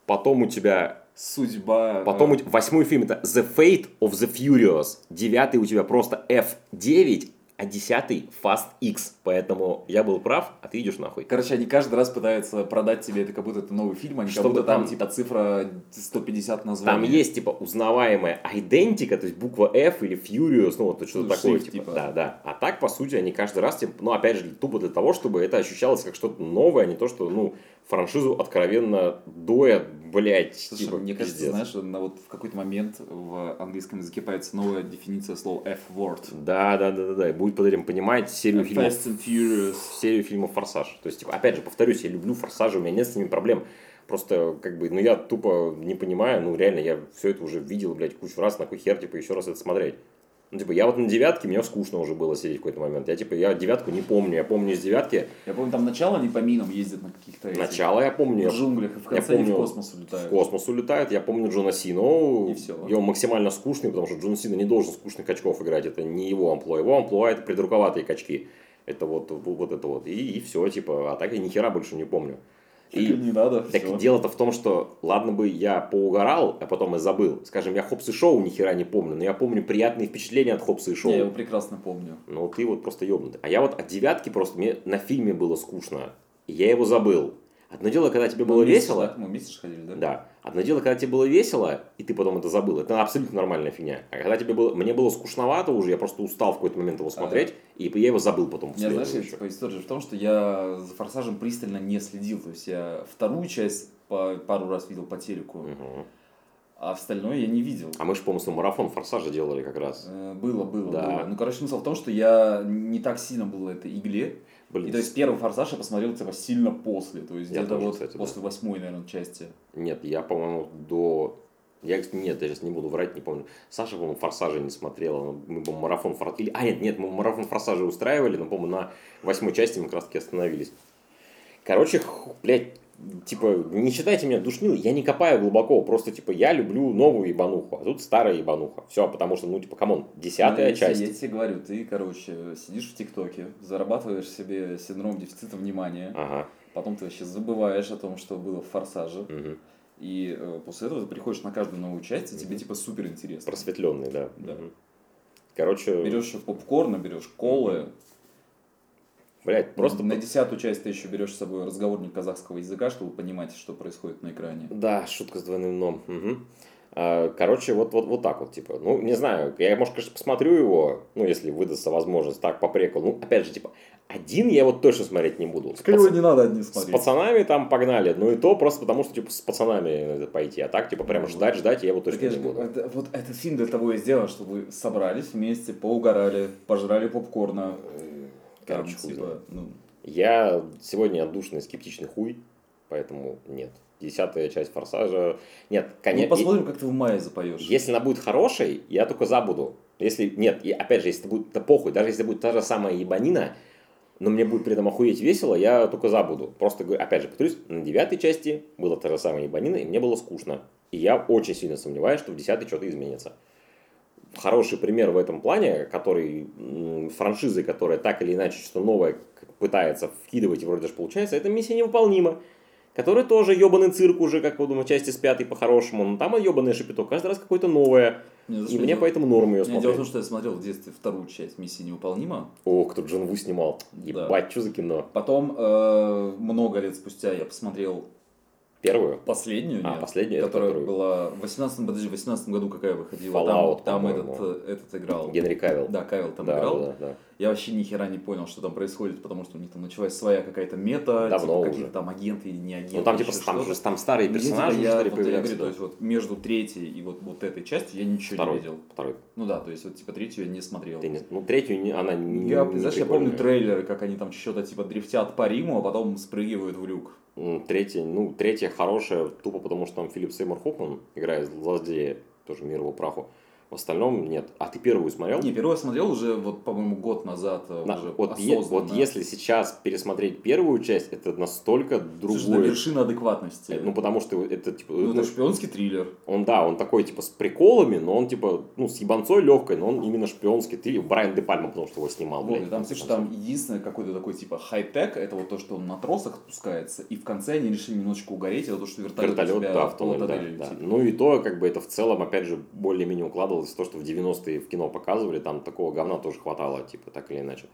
потом у тебя Судьба. Потом у те- восьмой фильм это The Fate of the Furious. Девятый у тебя просто F9. А десятый Fast X. Поэтому я был прав, а ты идешь нахуй. Короче, они каждый раз пытаются продать тебе это, как будто это новый фильм, они Чтобы как будто там, там- типа цифра 150 названий. Там есть, типа, узнаваемая идентика, то есть буква F или Furious, ну, вот что-то Ну, такое, shift, типа. типа. Да, да. А так, по сути, они каждый раз, типа, ну, опять же, тупо для того, чтобы это ощущалось как что-то новое, а не то, что, ну, франшизу откровенно доят, блядь, Слушай, типа, мне кажется, пиздец. знаешь, на вот в какой-то момент в английском языке появится новая дефиниция слова F-word. Да, да, да, да, да. И будет подарим понимать серию фильмов. Fast and Furious. серию фильмов «Форсаж». То есть, типа, опять же, повторюсь, я люблю «Форсажи», у меня нет с ними проблем. Просто, как бы, ну, я тупо не понимаю, ну, реально, я все это уже видел, блядь, кучу раз, на какой хер, типа, еще раз это смотреть. Ну, типа, я вот на девятке, мне скучно уже было сидеть в какой-то момент. Я, типа, я девятку не помню. Я помню из девятки, Я помню, там начало они по минам ездят на каких-то этих- начало я помню. в джунглях, и в я конце в помню, космос В улетают. космос улетает. Я помню Джона Сину. И всё. И он максимально скучный, потому что Джон Сина не должен скучных качков играть. Это не его амплуа. Его амплуа это придурковатые качки. Это вот, вот это вот. И, и все, типа, а так я ни хера больше не помню. И не надо, Так всё. дело-то в том, что ладно бы я поугорал, а потом и забыл. Скажем, я Хопс и Шоу ни хера не помню, но я помню приятные впечатления от Хопса и Шоу. Я его прекрасно помню. Ну, ты вот просто ебнутый. А я вот от девятки просто, мне на фильме было скучно, и я его забыл. Одно дело, когда тебе было Мы вместе, весело, да? Мы же ходили, да? да. Одно дело, когда тебе было весело, и ты потом это забыл. Это абсолютно нормальная фигня. А когда тебе было, мне было скучновато уже, я просто устал в какой-то момент его смотреть, и я его забыл потом. Меня, знаешь, типа, история в том, что я за «Форсажем» пристально не следил. То есть я вторую часть по, пару раз видел по телеку, Мгм. а остальное я не видел. А мы же, по-моему, марафон Форсажа делали как раз. Э, Было, было, Да. было. Ну, короче, смысл в том, что я не так сильно был в этой игле. Блин, И то есть первый форсаж я посмотрел типа сильно после. То есть где-то вот кстати, да. после восьмой, наверное, части. Нет, я, по-моему, до... Я, нет, я сейчас не буду врать, не помню. Саша, по-моему, «Форсажа» не смотрела. Мы, по-моему, марафон «Форсажа». Или... А, нет, нет, мы марафон «Форсажа» устраивали, но, по-моему, на восьмой части мы как раз-таки остановились. Короче, блядь, типа, не считайте меня душнилой, я не копаю глубоко, просто, типа, я люблю новую ебануху, а тут старая ебануха. Все, потому что, ну, типа, come on, десятая Ну, я часть. Я тебе говорю, ты, короче, сидишь в ТикТоке, зарабатываешь себе синдром дефицита внимания, Ага. потом ты вообще забываешь о том, что было в форсаже. Мгм. И э, после этого ты приходишь на каждую новую часть, и тебе типа супер интересно. Просветленный, да. Да. Мгм. Короче, Берешь попкорн, берешь колы. Блядь, просто... на десятую часть ты еще берешь с собой разговорник казахского языка, чтобы понимать, что происходит на экране. Да, шутка с двойным дном. Мгм. А, Короче, вот, вот, вот так вот, типа. Ну, не знаю, я, может, конечно, посмотрю его, ну, если выдастся возможность, так, по приколу. Ну, опять же, типа, один я вот точно смотреть не буду. С, пац- не надо одни с пацанами там погнали, ну и то просто потому, что, типа, с пацанами надо пойти. А так, типа, прям Ну, ждать, ждать я его точно я не же буду. это- вот этот фильм для того и сделан, чтобы собрались вместе, поугорали, пожрали попкорна. Там, Короче, хуй типа, знает. ну, Я сегодня отдушный, скептичный хуй, поэтому нет. Десятая часть «Форсажа». Нет, ну, конечно. посмотрим, как ты в мае запоешь. Если она будет хорошей, я только забуду. Если нет, и опять же, если это будет, это похуй, даже если будет та же самая ебанина, но мне будет при этом охуеть весело, я только забуду. Просто, говорю, опять же, повторюсь, на девятой части была та же самая ебанина, и мне было скучно. И я очень сильно сомневаюсь, что в десятой что-то изменится. Хороший пример в этом плане, который франшизы, которая так или иначе что-то новое пытается вкидывать, и вроде даже получается, это миссия невыполнима. Который тоже ебаный цирк уже, как вы думаете, части с пятой по-хорошему. Но там ебаный шипяток, каждый раз какое-то новое. Не, за И что мне дело- поэтому норм ее Не, Дело в том, смотреть. что я смотрел в детстве вторую часть «Миссии невыполнима». Ох, кто Джон Ву снимал. Да. Ебать, что за кино? Потом, э, много лет спустя, я посмотрел Первую? последнюю, А, нет, последнюю, которая которую- была в 18 подожди, в 18 году какая выходила? Fallout, там там этот, этот играл. Генри Кавилл. Да, Кавилл там да, играл. да, да. Я вообще ни хера не понял, что там происходит, потому что у них там началась своя какая-то мета, Давно типа уже. какие-то там агенты или не агенты. Ну там типа там, что-то. же, там старые Мне, персонажи типа, я, вот, я говорю, да. то есть вот между третьей и вот, вот этой частью я ничего Второй, не видел. второй. Ну да, то есть вот типа третью я не смотрел. Ты не- ну, третью не- она не Я, не знаешь, я помню трейлеры, как они там что-то типа дрифтят по Риму, а потом спрыгивают в люк. Третья, ну, третья хорошая, тупо потому что там Филипп Сеймур Хоффман играет злодея, тоже мир его праху. В остальном нет. А ты первую смотрел? Не, первый я смотрел уже, вот, по-моему, год назад э, На- уже вот, е- осознанно. вот если сейчас пересмотреть первую часть, это настолько Слушай, на другое. вершина адекватности. Э, Ну, потому что это, типа, Ну, ну, это шпионский триллер. он, да, он такой, типа, с приколами, но он, типа, ну, с ебанцой легкой, но он именно шпионский. Ты Брайан Де Пальма, потому что его снимал, Вот, блядь. и там, концов. там единственное какой-то такой типа хай-тек, это вот то, что он на тросах спускается, и в конце они решили немножечко угореть, это то, что вертолет, у Вертолет, тебя да, в около туннель, да, да. летит. Ну и то, как бы, это в целом, опять же, более-менее укладывалось складывалось то, что в 90-е в кино показывали, там такого говна тоже хватало, типа, так или иначе.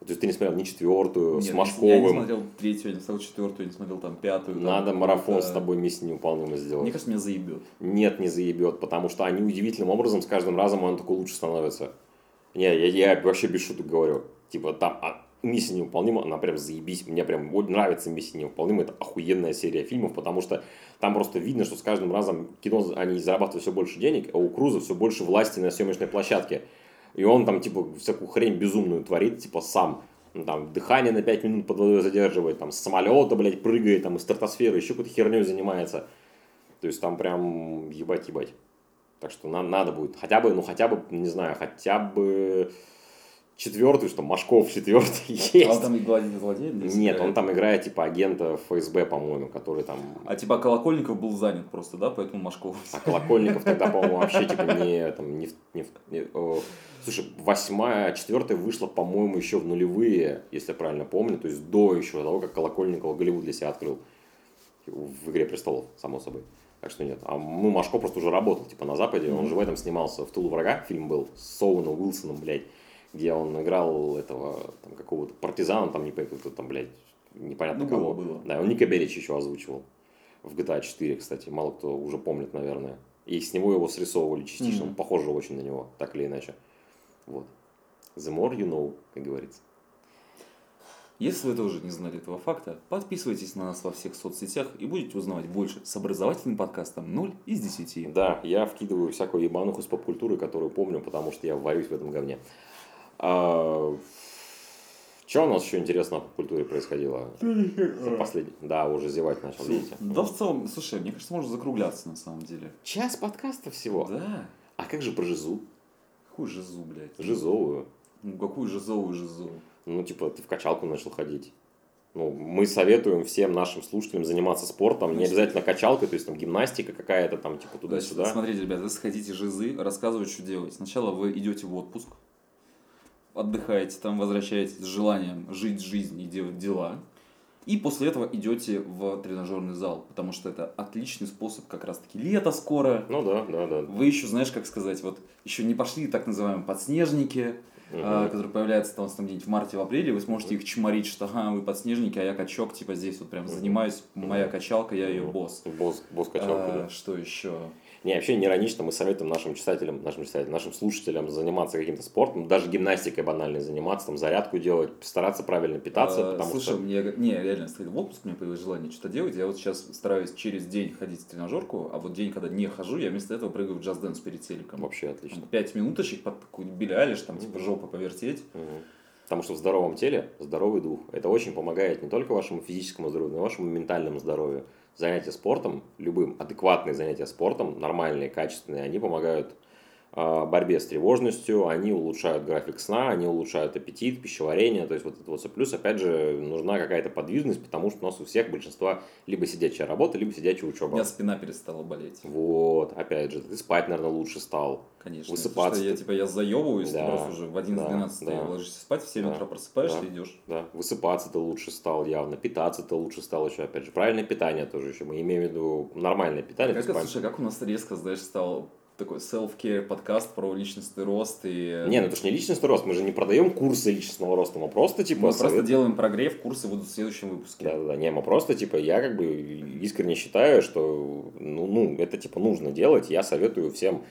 То есть ты не смотрел ни четвертую, Нет, с Я не Машковым. смотрел третью, я не смотрел четвертую, я не смотрел там пятую. там Надо марафон с какую-то. тобой миссию невыполнимой сделать. Мне кажется, меня заебет. Нет, не заебет, потому что они удивительным образом с каждым разом он такой лучше становится. Не, я, я вообще без шуток говорю. Типа там а, миссия невыполнима, она прям заебись. Мне прям очень нравится миссия невыполнима. Это охуенная серия фильмов, потому что там просто видно, что с каждым разом кино они зарабатывают все больше денег, а у Круза все больше власти на съемочной площадке. И он там, типа, всякую хрень безумную творит, типа, сам. Ну, Там, дыхание на 5 минут под водой задерживает, там, с самолета, блядь, прыгает, там, из стратосферы, еще какой-то херней занимается. То есть там прям ебать-ебать. Так что на, надо будет хотя бы, ну хотя бы, не знаю, хотя бы четвертый, что Машков четвертый есть. А он там и злодей, злодей здесь Нет, он там играет типа агента ФСБ, по-моему, который там... А типа Колокольников был занят просто, да, поэтому Машков. А Колокольников тогда, по-моему, вообще типа не... Там, не, не, не- о, слушай, восьмая, четвертая вышла, по-моему, еще в нулевые, если я правильно помню, то есть до еще того, как Колокольников Голливуд для себя открыл. В «Игре престолов», само собой. Так что нет. А ну, Машко просто уже работал, типа, на Западе. Он же в этом снимался. В «Тулу врага» фильм был с Соуэном Уилсоном, блядь, где он играл этого, там, какого-то партизана, там, не помню, кто там, блядь, непонятно Ну, кого. было. Да, он Ника Белич еще озвучивал. В GTA 4, кстати. Мало кто уже помнит, наверное. И с него его срисовывали частично. Мгм. Похоже очень на него, так или иначе. Вот. The more you know, как говорится. Если вы тоже не знали этого факта, подписывайтесь на нас во всех соцсетях и будете узнавать больше с образовательным подкастом 0 из 10. Да, я вкидываю всякую ебануху с поп-культуры, которую помню, потому что я варюсь в этом говне. Что у нас еще интересного в поп-культуре происходило? За последний... Да, уже зевать начал, видите? Да, в целом, слушай, мне кажется, можно закругляться на самом деле. Час подкаста всего. Да. А как же про Жизу? Какую жизу, блядь? Жизовую. Ну, какую жизовую жизу? Ну, типа, ты в качалку начал ходить. Ну, мы советуем всем нашим слушателям заниматься спортом. Не Значит, обязательно качалкой, то есть там гимнастика какая-то, там, типа, Значит, туда-сюда. смотрите, ребят, если хотите жизы, рассказывать, что делать. Сначала вы идете в отпуск, отдыхаете, там возвращаетесь с желанием жить жизнь и делать дела. И после этого идете в тренажерный зал, потому что это отличный способ как раз-таки лето скоро. Ну да, да, да. Вы еще, знаешь, как сказать, вот еще не пошли так называемые подснежники, Мгм. которые появляются там, там где-нибудь в марте, в апреле, вы сможете их чморить, что ага, вы подснежники, а я качок, типа здесь вот прям занимаюсь, моя качалка, я ее босс. Босс, босс качалку, А, да. Что еще? Не, вообще не иронично, мы советуем нашим читателям, нашим читателям, нашим слушателям заниматься каким-то спортом, даже гимнастикой банальной заниматься, там зарядку делать, стараться правильно питаться, А, потому Слушай, что... мне, не, реально, в отпуск, у меня появилось желание что-то делать. Я вот сейчас стараюсь через день ходить в тренажерку, а вот день, когда не хожу, я вместо этого прыгаю в джаз-дэнс перед телеком. Вообще отлично. Там Пять минуточек под такую билялишь, там типа жопу повертеть. Мгм. Потому что в здоровом теле здоровый дух. Это очень помогает не только вашему физическому здоровью, но и вашему ментальному здоровью. Занятия спортом, любым, адекватные занятия спортом, нормальные, качественные, они помогают борьбе с тревожностью, они улучшают график сна, они улучшают аппетит, пищеварение, то есть вот это вот все. Плюс, опять же, нужна какая-то подвижность, потому что у нас у всех большинства либо сидячая работа, либо сидячая У учеба. меня спина перестала болеть. Вот, опять же, ты спать, наверное, лучше стал. Конечно. Высыпаться что я типа я заебываюсь, Да, просто уже в 11-12 да, да. ложишься спать, в 7 Да, утра просыпаешься да. и идешь. Да, высыпаться ты лучше стал явно, питаться ты лучше стал еще, опять же, правильное питание тоже еще, мы имеем в виду нормальное питание. Как слушай, как у нас резко, знаешь, стал такой self-care подкаст про личностный рост и... Не, ну это же не личностный рост, мы же не продаем курсы личностного роста, мы просто типа... Мы просто совет- делаем прогрев, курсы будут в следующем выпуске. Да, да, да, не, мы просто, типа, я как бы искренне считаю, что, ну, ну, это, типа, нужно делать, я советую всем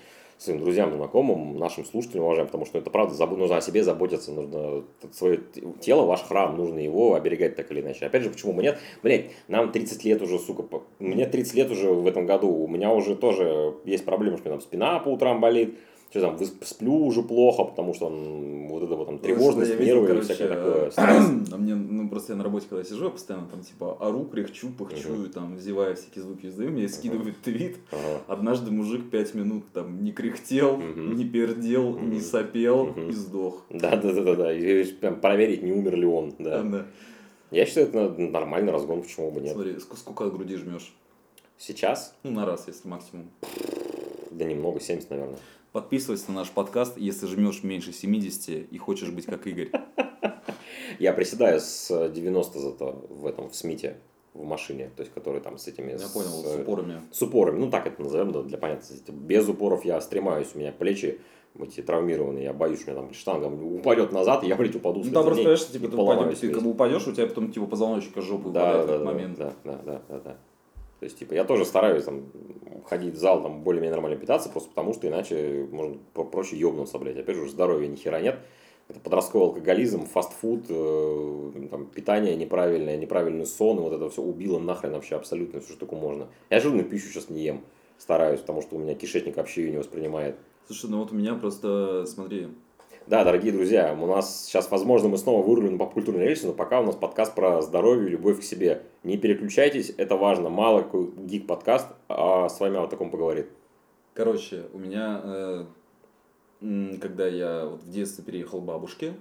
своим друзьям, знакомым, нашим слушателям, уважаем, потому что это правда, забо- нужно о себе заботиться, нужно свое тело, ваш храм, нужно его оберегать так или иначе. Опять же, почему бы нет? Блять, нам 30 лет уже, сука, мне 30 лет уже в этом году, у меня уже тоже есть проблемы, что там спина по утрам болит, что там, сплю уже плохо, потому что м, вот это вот там тревожность, Я видел, нервы и короче, всякое такое. стресс. А мне, ну, просто я на работе, когда сижу, я постоянно там, типа, ору, кряхчу, пыхчу, там, взеваю всякие звуки издаю, мне скидывают твит. Ага. Однажды мужик пять минут там не кряхтел, Мгм. не пердел, Мгм. не сопел Мгм. и сдох. Да, да, да, да, да. И прям проверить, не умер ли он. Да. Да. Я считаю, это нормальный разгон, почему бы нет. Смотри, ск- сколько от груди жмешь? Сейчас, Ну, на раз, если максимум. да немного, 70, наверное. Подписывайся на наш подкаст, если жмешь меньше 70 и хочешь быть как Игорь. Я приседаю с 90 зато в этом, в Смите. в машине, то есть который там с этими... Я с, понял, с упорами. С упорами, ну так это назовем, да, для понятности. Без упоров я стремаюсь, у меня плечи эти травмированные, я боюсь, у меня там штанга упадет назад, и я, блядь, упаду Ну там просто, понимаешь, типа, ты, упадешь, ты как бы упадешь, у тебя потом типа позвоночник из жопы Да, выпадает в да, этот да, момент. да, да, да, да, да. То есть, типа, я тоже стараюсь там ходить в зал, там, более-менее нормально питаться, просто потому что иначе можно проще ёбнуться, блядь. Опять же, здоровья ни хера нет. Это подростковый алкоголизм, фастфуд, э, там, питание неправильное, неправильный сон, и вот это все убило нахрен вообще абсолютно все, что только можно. Я жирную пищу сейчас не ем, стараюсь, потому что у меня кишечник вообще ее не воспринимает. Слушай, ну вот у меня просто, смотри, Да, дорогие друзья, у нас сейчас, возможно, мы снова вырулим на попкультурные рельсы, но пока у нас подкаст про здоровье и любовь к себе. Не переключайтесь, это важно. Мало какой гик-подкаст, а с вами о таком поговорит. короче, у меня, э, когда я вот в детстве переехал к бабушке,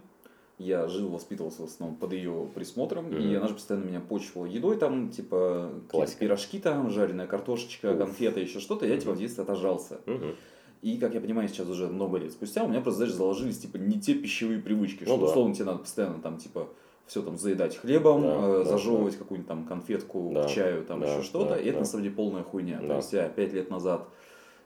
я жил, воспитывался в основном под ее присмотром, и Мгм. она же постоянно меня почивала едой, там, типа, Классика. пирожки там, жареная картошечка, Уф. конфеты, еще что-то, я, типа, Мгм. в детстве отожрался. Мгм. И, как я понимаю, сейчас уже много лет спустя, у меня просто, знаешь, заложились, типа, не те пищевые привычки, Ну что, да. условно, тебе надо постоянно, там, типа, все там заедать хлебом, Да, э, да, зажевывать какую-нибудь там конфетку Да, к чаю, там да, еще что-то, да, и это да. на самом деле полная хуйня. Да. То есть я пять лет назад,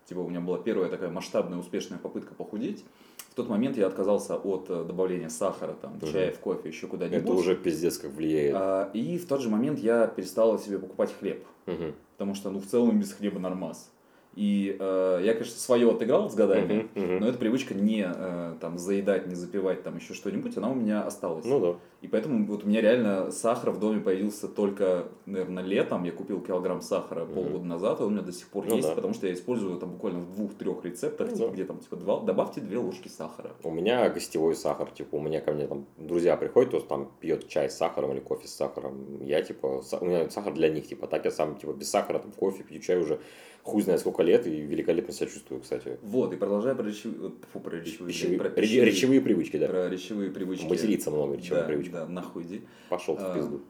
типа, у меня была первая такая масштабная успешная попытка похудеть. В тот момент я отказался от э, добавления сахара, там, в Мгм. чай, в кофе, еще куда-нибудь. Это уже пиздец как влияет. А, и в тот же момент я перестал себе покупать хлеб, Мгм. потому что, ну, в целом без хлеба нормас. И э, я, конечно, свое отыграл с годами, Мгм, мгм. но эта привычка не э, там заедать, не запивать там еще что-нибудь, она у меня осталась. Ну да. И поэтому вот у меня реально сахар в доме появился только, наверное, летом. Я купил килограмм сахара Мгм. полгода назад, и он у меня до сих пор Ну есть, да. потому что я использую там буквально в двух-трех рецептах, Ну типа, да. где там типа два, добавьте две ложки сахара. У меня гостевой сахар, типа, у меня ко мне там друзья приходят, кто там пьет чай с сахаром или кофе с сахаром. Я, типа, у меня сахар для них, типа, так я сам, типа, без сахара, там, кофе, пью чай уже хуй знает сколько лет и великолепно себя чувствую, кстати. Вот, и продолжая про речевые, вот, фу, про речевые, Пищевые- про ре- пищевые- речевые привычки, да. про речевые привычки. Материться много речевых да, привычек. Да, нахуй иди. Пошел А, в пизду.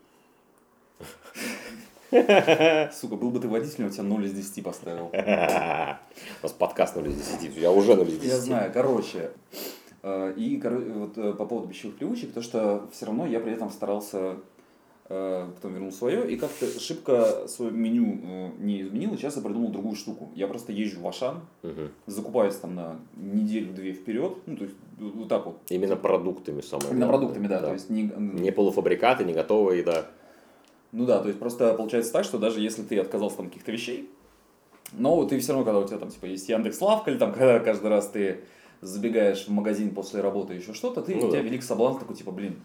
Сука, был бы ты водителем, я тебя 0 из 10 поставил. У нас подкаст 0 из 10, я уже 0 из 10. Я знаю, короче. э, И вот э, по поводу пищевых привычек, то что все равно я при этом старался, потом вернул свое, и как-то шибко свое меню э, не изменил, и сейчас я придумал другую штуку. Я просто езжу в Ашан, Мгм. закупаюсь там на неделю-две вперед, ну то есть вот так вот. Именно продуктами самое Именно главное. продуктами, да, то есть не, Не полуфабрикаты, не готовая еда. Ну да, то есть просто получается так, что даже если ты отказался там от каких-то вещей, но ты все равно, когда у тебя там типа есть Яндекс Лавка, или там когда каждый раз ты забегаешь в магазин после работы еще что-то, ты, Ну у тебя да. велик соблазн такой, типа, блин,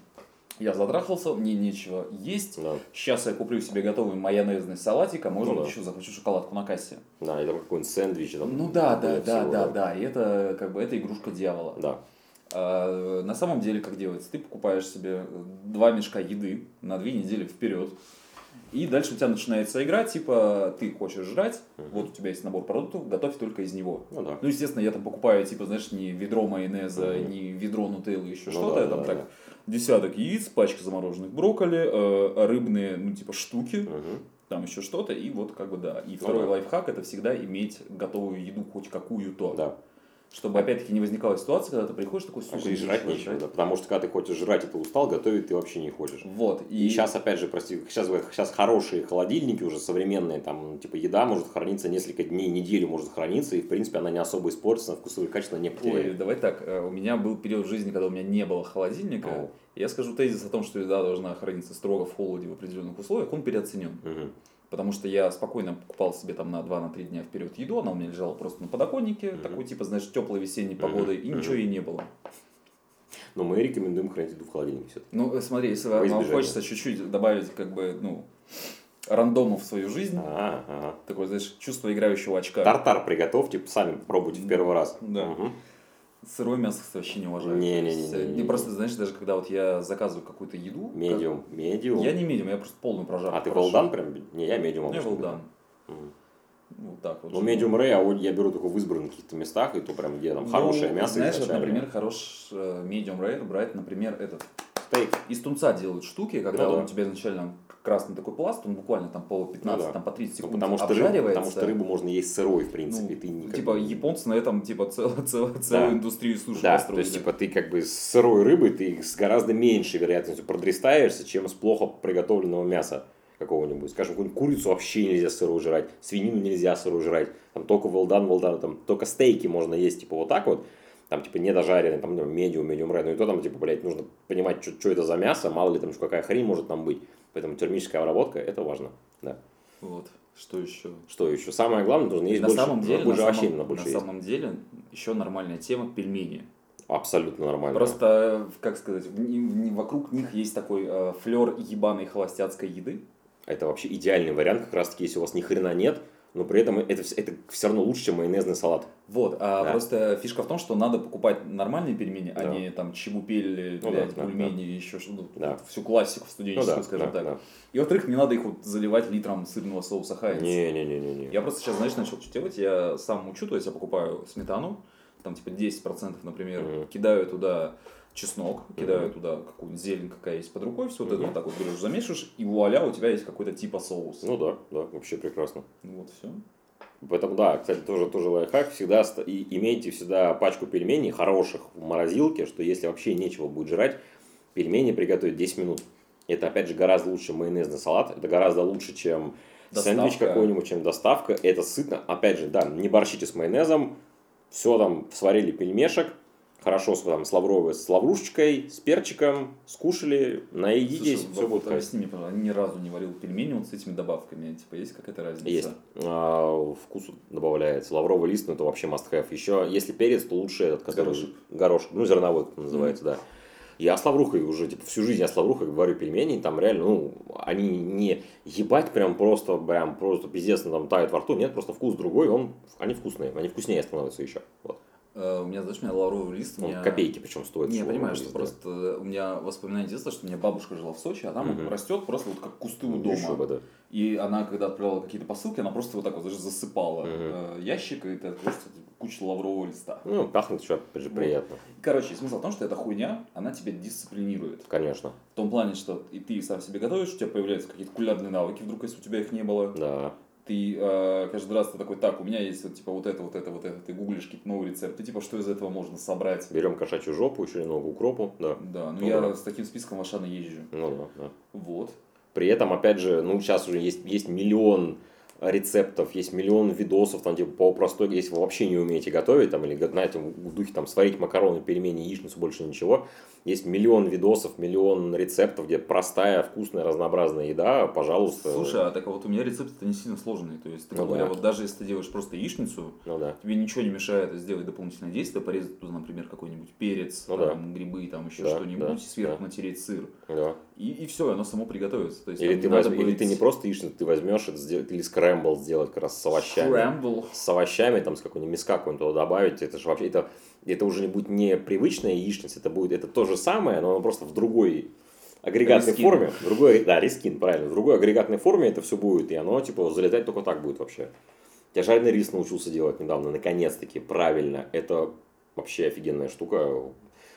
я задрахался, мне нечего есть, Да, сейчас я куплю себе готовый майонезный салатик, а может Ну быть да. еще захочу шоколадку на кассе. да, и там какой-нибудь сэндвич. Там, Ну да, да, да, всего, да, да, и это как бы это игрушка дьявола. Да. А, на самом деле, как делается? Ты покупаешь себе два мешка еды на две недели вперед. И дальше у тебя начинается игра, типа, ты хочешь жрать, Мгм. вот у тебя есть набор продуктов, готовь только из него. Ну да. Ну, естественно, я там покупаю, типа, знаешь, не ведро майонеза, Мгм. не ведро нутеллы, еще Ну что-то. да, я там да, так да. Десяток яиц, пачка замороженных брокколи, э, рыбные, ну, типа, штуки, Мгм. там еще что-то, и вот как бы да. И второй Ну да. лайфхак это всегда иметь готовую еду хоть какую-то. Да. Чтобы опять-таки не возникала ситуация, когда ты приходишь такой, сука, А и жрать нечего да. Потому что когда ты хочешь жрать, и ты устал, готовить ты вообще не хочешь. Вот. И, сейчас, опять же, прости, сейчас, сейчас хорошие холодильники уже современные, там, типа, еда может храниться несколько дней, неделю может храниться, и, в принципе, она не особо испортится, вкусовые качества не Ой, потеряет. давай так, э, у меня был период в жизни, когда у меня не было холодильника. О. Я скажу тезис о том, что еда должна храниться строго в холоде в определенных условиях, он переоценен. Мгм. Потому что я спокойно покупал себе там на 2-3 дня вперед еду, она у меня лежала просто на подоконнике, Мгм. такой типа, знаешь, теплой весенней погоды, и Мгм. ничего ей не было. Но мы рекомендуем хранить еду в холодильнике все Ну, э, смотри, если Во вам хочется чуть-чуть добавить, как бы, ну, рандома в свою жизнь, ага. такое, знаешь, чувство играющего очка. Тартар приготовьте, сами попробуйте в первый раз. Да. Мгм. Сырое мясо, кстати, вообще не уважаю. Не-не-не-не-не. То есть, э, Просто, знаешь, даже когда вот я заказываю какую-то еду... Медиум, как- медиум. Я не медиум, я просто полную прожарку. А ты волдан прям? Не, я медиум У меня обычно волдан. Мгм. Вот так вот. Ну, медиум рэй, а я беру только в избранных каких-то местах, и то прям где там Ну, хорошее мясо Знаешь, вот, например, хорош э, medium rare брать, например, этот. Стейк. Из тунца делают штуки, когда Ну он да. у тебя изначально красный такой пласт, он буквально там по 15, Ну да. там по 30 Ну, секунд потому, что рыбу, обжаривается. потому что рыбу можно есть сырой, в принципе. Ну, ты никак Типа не- японцы на этом типа цел- цел- целую Да. индустрию суши Да, то построили. есть, типа, ты как бы с сырой рыбой ты с гораздо меньшей вероятностью продрестаешься, чем с плохо приготовленного мяса. какого-нибудь. Скажем, какую-нибудь курицу вообще нельзя сырую жрать, свинину нельзя сырую жрать, там только well done, там только стейки можно есть, типа вот так вот, там типа недожаренный, там медиум, медиум ред, ну и то там типа, блядь, нужно понимать, что, что это за мясо, мало ли там какая хрень может там быть. Поэтому термическая обработка, это важно, да. Вот. Что еще? Что еще? Самое главное, нужно есть на больше, самом деле, больше на самом, больше на есть. самом деле, еще нормальная тема пельмени. Абсолютно нормально. Просто, как сказать, в- в- в- вокруг них есть такой э, флер ебаной холостяцкой еды. Это вообще идеальный вариант, как раз таки, если у вас ни хрена нет, но при этом это, это все равно лучше, чем майонезный салат. Вот, а Да. просто фишка в том, что надо покупать нормальные пельмени, а Да. не там чебупели, Ну блядь, да, да, бульмени, еще что-то, Да. всю классику Ну студенческую, да, скажем да, так. да. И во-вторых, не надо их вот заливать литром сырного соуса Хайнц. Не-не-не-не. Я просто сейчас, знаешь, начал что делать. Я сам учу, то есть я покупаю сметану, там типа 10%, например, Мгм. кидаю туда чеснок, кидаю Мгм. туда какую-нибудь зелень, какая есть под рукой, все вот это вот так вот берешь, замешиваешь, и вуаля, у тебя есть какой-то типа соус. Ну да, да, вообще прекрасно. Вот, все. Поэтому, да, кстати, тоже, тоже лайфхак. Всегда и имейте всегда пачку пельменей хороших в морозилке, что если вообще нечего будет жрать, пельмени приготовить 10 минут. Это, опять же, гораздо лучше, майонезный салат. Это гораздо лучше, чем Доставка. сэндвич какой-нибудь, чем доставка. Это сытно. Опять же, да, не борщите с майонезом. Все там сварили пельмешек. Хорошо с, там, с лавровой, с лаврушечкой, с перчиком, скушали, наедитесь, Слушай, все будет хорошо. объясни мне, пожалуйста, ни разу не варил пельмени вот с этими добавками. Типа, есть какая-то разница? Есть. А, вкус добавляется. Лавровый лист, ну это вообще must have. Еще, если перец, то лучше этот, который... Горошек. Горошек. Ну, зерновой, как называется, да. Я с лаврухой уже, типа, всю жизнь я с лаврухой варю пельмени, там реально, ну, они не ебать прям просто, прям просто пиздец, там тают во рту, нет, просто вкус другой, он, они вкусные, они вкуснее становятся еще. Вот. Э, у меня, знаешь, у меня лавровый лист. Он меня- копейки причем стоит. Не, я что понимаю, что да. просто у меня воспоминания детства, что у меня бабушка жила в Сочи, а там он растет просто вот как кусты у Ну, дома. еще бы, да. И она, когда отправляла какие-то посылки, она просто вот так вот даже засыпала э, ящик, и это просто куча лаврового листа. Ну, пахнет еще, опять же, Вот. приятно. Короче, смысл в том, что эта хуйня, она тебя дисциплинирует. Конечно, В том плане, что и ты сам себе готовишь, у тебя появляются какие-то кулинарные навыки, вдруг, если у тебя их не было. да. Ты э, каждый раз ты такой, так, у меня есть вот типа вот это, вот это, вот это. Ты гуглишь какие-то новые рецепты, типа, что из этого можно собрать. Берем кошачью жопу, еще немного укропу, да. Да, ну Ну я да. с таким списком в Ашана езжу. Ну да, да. Вот. При этом, опять же, ну, сейчас уже есть, есть миллион рецептов, есть миллион видосов, там, типа, по простой, если вы вообще не умеете готовить, там, или, знаете, в духе, там, сварить макароны, пельмени, яичницу, больше ничего, есть миллион видосов, миллион рецептов, где простая, вкусная, разнообразная еда, пожалуйста. Слушай, а так вот у меня рецепты не сильно сложные. То есть, ты, Ну говоря, да. вот даже если ты делаешь просто яичницу, Ну да, тебе ничего не мешает сделать дополнительное действие, порезать туда, например, какой-нибудь перец, Ну там, грибы, там еще Да, что-нибудь, да, и сверху да. натереть сыр. да. И, и все, оно само приготовится. То есть, Или ты, возьм- или ты не просто яичницу, ты возьмешь это сделать, или скрэмбл сделать как раз с овощами. Scramble. с овощами, там, с какой-нибудь миска какой-нибудь туда добавить, это же вообще, это, это уже не будет не привычная яичница, это будет, это то же самое, но оно просто в другой агрегатной Рискин. форме, в другой, да, рискин, правильно, в другой агрегатной форме это все будет, и оно, типа, залетать только так будет вообще. Я жареный рис научился делать недавно, наконец-таки, правильно, это вообще офигенная штука,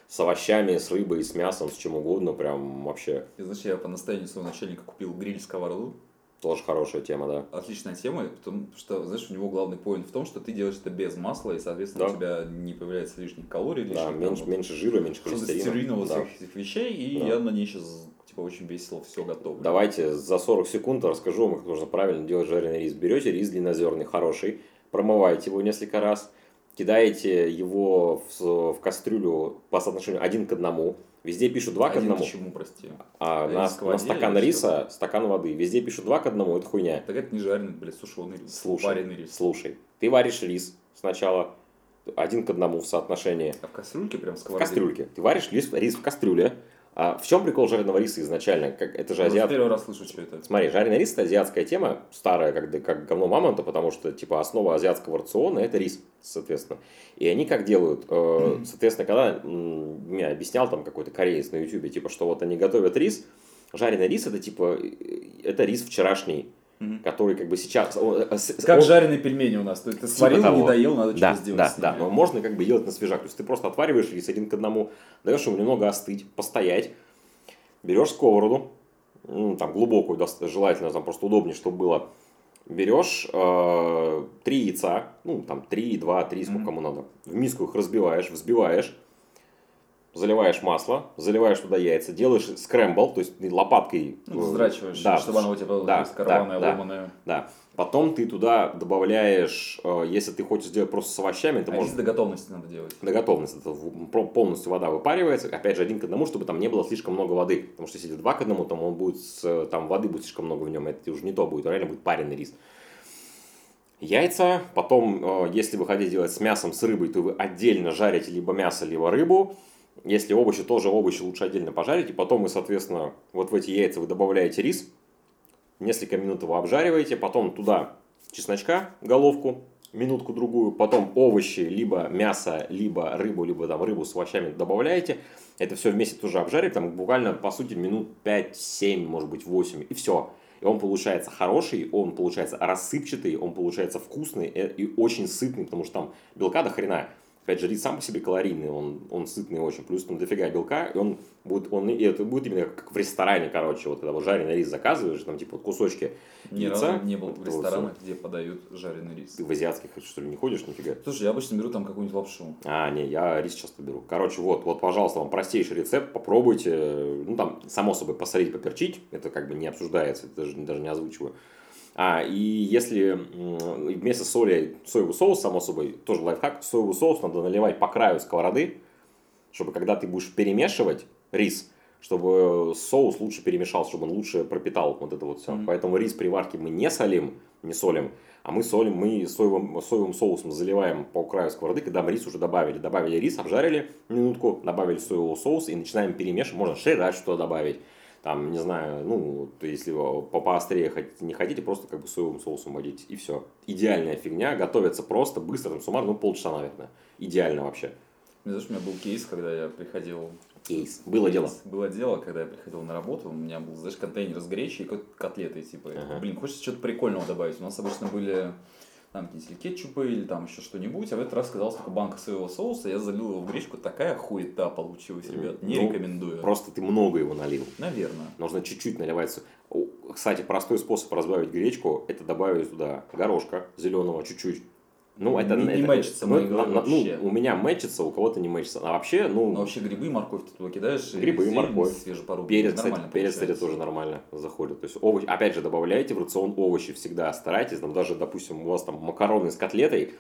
с овощами, с рыбой, с мясом, с чем угодно, прям вообще И, знаешь, я по настоянию своего начальника купил гриль-сковороду. тоже хорошая тема, да. Отличная тема, потому что, знаешь, у него главный поинт в том, что ты делаешь это без масла, и, соответственно, Да. у тебя не появляется лишних калорий, лишних Да, меньше, вот меньше жира, меньше холестерина. вот Да. всех этих вещей, и Да. я на ней сейчас, типа, очень весело все готовлю. Давайте за 40 секунд расскажу вам, как нужно правильно делать жареный рис. Берете рис длиннозерный, хороший, промываете его несколько раз, кидаете его в, в кастрюлю по соотношению один к одному. Везде пишут два к одному, к чему, прости? а Рис на, в на стакан риса стакан воды. Везде пишут два к одному, это хуйня. Так это не жареный, блядь, сушеный рис. Слушай, Вареный рис. слушай, ты варишь рис сначала один к одному в соотношении. А в кастрюльке прям В сковороде? кастрюльке. Ты варишь рис, рис в кастрюле. А в чем прикол жареного риса изначально? Как, это же азиат... первый раз слышу, что это. Смотри, жареный рис – это азиатская тема, старая, как, как говно мамонта, потому что, типа, основа азиатского рациона – это рис, соответственно. И они как делают? Э, Соответственно, когда мне объяснял там какой-то кореец на ютубе, типа, что вот они готовят рис, жареный рис – это, типа, э, это рис вчерашний, Мгм. который, как бы, сейчас… он, э, с- Как он- жареные пельмени у нас. То есть ты сварил, того. не доел, надо да, что-то сделать да, да, но можно как бы делать на свежак. То есть ты просто отвариваешь рис один к одному, даешь ему немного остыть, постоять, берешь сковороду, ну, там глубокую, желательно, там просто удобнее, чтобы было. Берешь э, три яйца, ну там три, два, три, сколько Мгм. кому надо. В миску их разбиваешь, взбиваешь. Заливаешь масло, заливаешь туда яйца, делаешь скрэмбл, то есть ты лопаткой... Э, вздрачиваешь, да, чтобы оно у тебя было да, скорованное, да, ломаное. Да. Потом ты туда добавляешь, э, если ты хочешь сделать просто с овощами, ты А можешь до готовности надо делать. до готовности. Это полностью вода выпаривается, опять же, один к одному, чтобы там не было слишком много воды. Потому что если два к одному, то он будет, с- там воды будет слишком много в нем, это уже не то будет, реально будет пареный рис. Яйца, потом, э, если вы хотите делать с мясом, с рыбой, то вы отдельно жарите либо мясо, либо рыбу. Если овощи, тоже овощи лучше отдельно пожарить. И потом вы, соответственно, вот в эти яйца вы добавляете рис, несколько минут его обжариваете, потом туда чесночка, головку, минутку-другую, потом овощи, либо мясо, либо рыбу, либо там рыбу с овощами добавляете. Это все вместе тоже обжарить, там буквально, по сути, минут 5-7, может быть, 8, и все. И он получается хороший, он получается рассыпчатый, он получается вкусный э, и очень сытный, потому что там белка до хрена. Опять же, рис сам по себе калорийный, он, он сытный очень, плюс там дофига белка, и он будет, он, и это будет именно как в ресторане, короче, вот когда вот жареный рис заказываешь, там типа вот кусочки Ни яйца. разу не был вот в вот ресторанах, где подают жареный рис. Ты в азиатских, что ли, не ходишь нифига? Слушай, я обычно беру там какую-нибудь лапшу. А, не, я рис часто беру. Короче, вот, вот, пожалуйста, вам простейший рецепт, попробуйте. Ну, там, само собой, посолить, поперчить, это как бы не обсуждается, это даже, даже не озвучиваю. А, и если вместо соли соевый соус, само собой, тоже лайфхак, соевый соус надо наливать по краю сковороды, чтобы когда ты будешь перемешивать рис, чтобы соус лучше перемешался, чтобы он лучше пропитал вот это вот все. Мгм. Поэтому рис при варке мы не солим, не солим, а мы солим, мы соевым, соевым соусом заливаем по краю сковороды, когда мы рис уже добавили. Добавили рис, обжарили минутку, добавили соевого соуса и начинаем перемешивать. Можно шерать что добавить. Там, не знаю, ну, если вы по поострее хотите, не хотите, просто как бы соевым соусом водить, и все. Идеальная фигня, готовится просто, быстро, там, суммарно, ну, полчаса, наверное. Идеально вообще. Знаешь, у меня был кейс, когда я приходил... Кейс. Было дело. Было дело, когда я приходил на работу, у меня был, знаешь, контейнер с гречей и кот- котлетой, типа. Ага. Блин, хочется что-то прикольного добавить. У нас обычно были там какие-нибудь кетчупы или там еще что-нибудь, а в этот раз оказалась только банка соевого соуса, я залил его в гречку, такая хуета получилась, ребят, не Ну, рекомендую. Просто ты много его налил. Наверное. Нужно чуть-чуть наливать. Кстати, простой способ разбавить гречку, это добавить туда горошка зеленого чуть-чуть. Ну, это, Не- не это- мэчится ну, на- на- ну, у меня мэчится, у кого-то не мэчится. А вообще, ну, Но вообще грибы, морковь ты туда кидаешь, и Грибы, зелень морковь. свежепорубленная, перец, кстати, перец, кстати, тоже нормально заходит. То есть, овощи, опять же, добавляйте в рацион овощи всегда. Старайтесь, там даже, допустим, у вас там макароны с котлетой,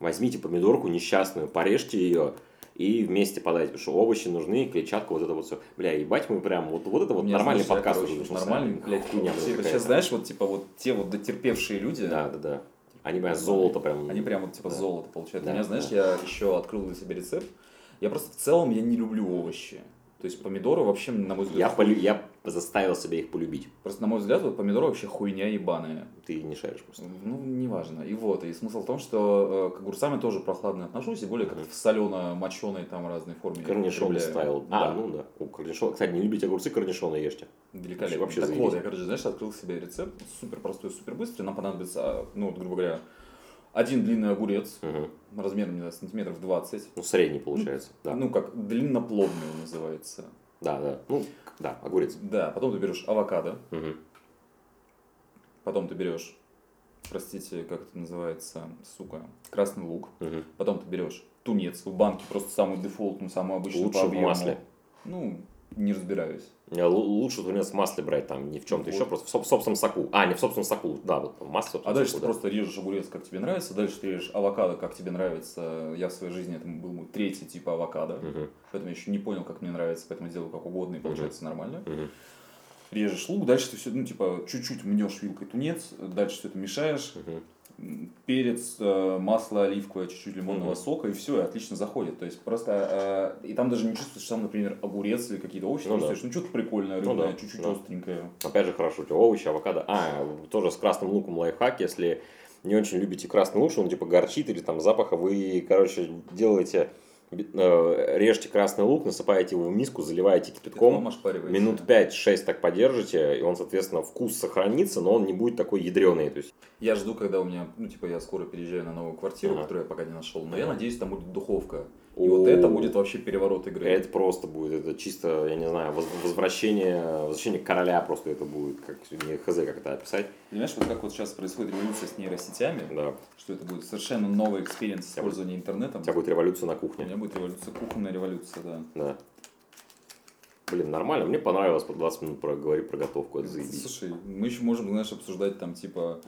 возьмите помидорку несчастную, порежьте ее, и вместе подайте, потому что овощи нужны, клетчатка, вот это вот все. Бля, ебать, мы прям, вот, вот это вот меня, нормальный знаешь, подкаст короче. Нормальный, блядь, Хуйня. Сейчас, знаешь, вот, типа, вот те вот дотерпевшие люди, Да, да, да. Они прям золото прям. Они прям вот типа Да. золото получают. Да, У меня, знаешь, да. я еще открыл для себя рецепт. Я просто в целом я не люблю овощи. То есть помидоры вообще, на мой Я, взгляд, полю- я заставил себя их полюбить. просто на мой взгляд, вот помидоры вообще хуйня ебаная. Ты не шаришь просто. Ну, неважно. И вот, и смысл в том, что э, к огурцам я тоже прохладно отношусь, и более как в солено-моченой там разной форме. Корнишон употребляю. ставил. Да, А, ну да. У корнишона. Кстати, не любите огурцы, корнишоны ешьте. великолепно. вообще так заебись. вот, я, короче, знаешь, открыл себе рецепт, супер простой, супер быстрый. Нам понадобится, ну, вот, грубо говоря, один длинный огурец, Мгм. размером, не знаю, сантиметров 20. Ну, средний получается. Да. Ну, как длинноплодный он называется. Да, да. Ну, да, огурец. Да, потом ты берешь авокадо, Мгм. потом ты берешь, простите, как это называется, сука, красный лук, Мгм. потом ты берешь тунец в банке, просто самую дефолтную, самую обычную Лучше по в объему. масле. Ну, не разбираюсь. Л- Лучше тунец в масле брать, там, не в чем-то Вот. еще, просто в соб- собственном соку. А, не в собственном соку, да, вот в масле. А дальше соку, ты да. просто режешь огурец, как тебе нравится, дальше ты режешь авокадо, как тебе нравится. Я в своей жизни, это был мой третий тип авокадо, Мгм. поэтому я еще не понял, как мне нравится, поэтому делаю как угодно, и получается нормально. Мгм. Режешь лук, дальше ты все, ну, типа, чуть-чуть мнешь вилкой тунец, дальше все это мешаешь, Мгм. Перец, э, масло оливковое, чуть-чуть лимонного Мгм. сока, и все, и отлично заходит. То есть просто, э, и там даже не чувствуешь сам, например, огурец или какие-то овощи, Ну ты да. чувствуешь, ну, что-то прикольное, Ну рыбное, да, чуть-чуть да. остренькое. Опять же, хорошо, у тебя овощи, авокадо. А, тоже с красным луком лайфхак, если не очень любите красный лук, что он типа горчит или там запаха, вы, короче, делаете, режьте красный лук, насыпаете его в миску, заливаете кипятком, минут 5-6 так подержите, и он, соответственно, вкус сохранится, но он не будет такой ядреный. То есть, Я жду, когда у меня, ну, типа, я скоро переезжаю на новую квартиру, Ага. которую я пока не нашел, но я Ага. надеюсь, там будет духовка. И О. вот это будет вообще переворот игры. это просто будет, это чисто, я не знаю, воз- возвращение, возвращение короля просто это будет, как не хз, как это описать. Понимаешь, вот как вот сейчас происходит революция с нейросетями, Да. что это будет совершенно новый experience использования интернетом. У тебя будет революция на У кухне. меня будет революция, кухонная революция, да. Да. Блин, нормально. Мне понравилось по 20 минут проговорить про готовку. Это заебись. Слушай, мы еще можем, знаешь, обсуждать там, типа,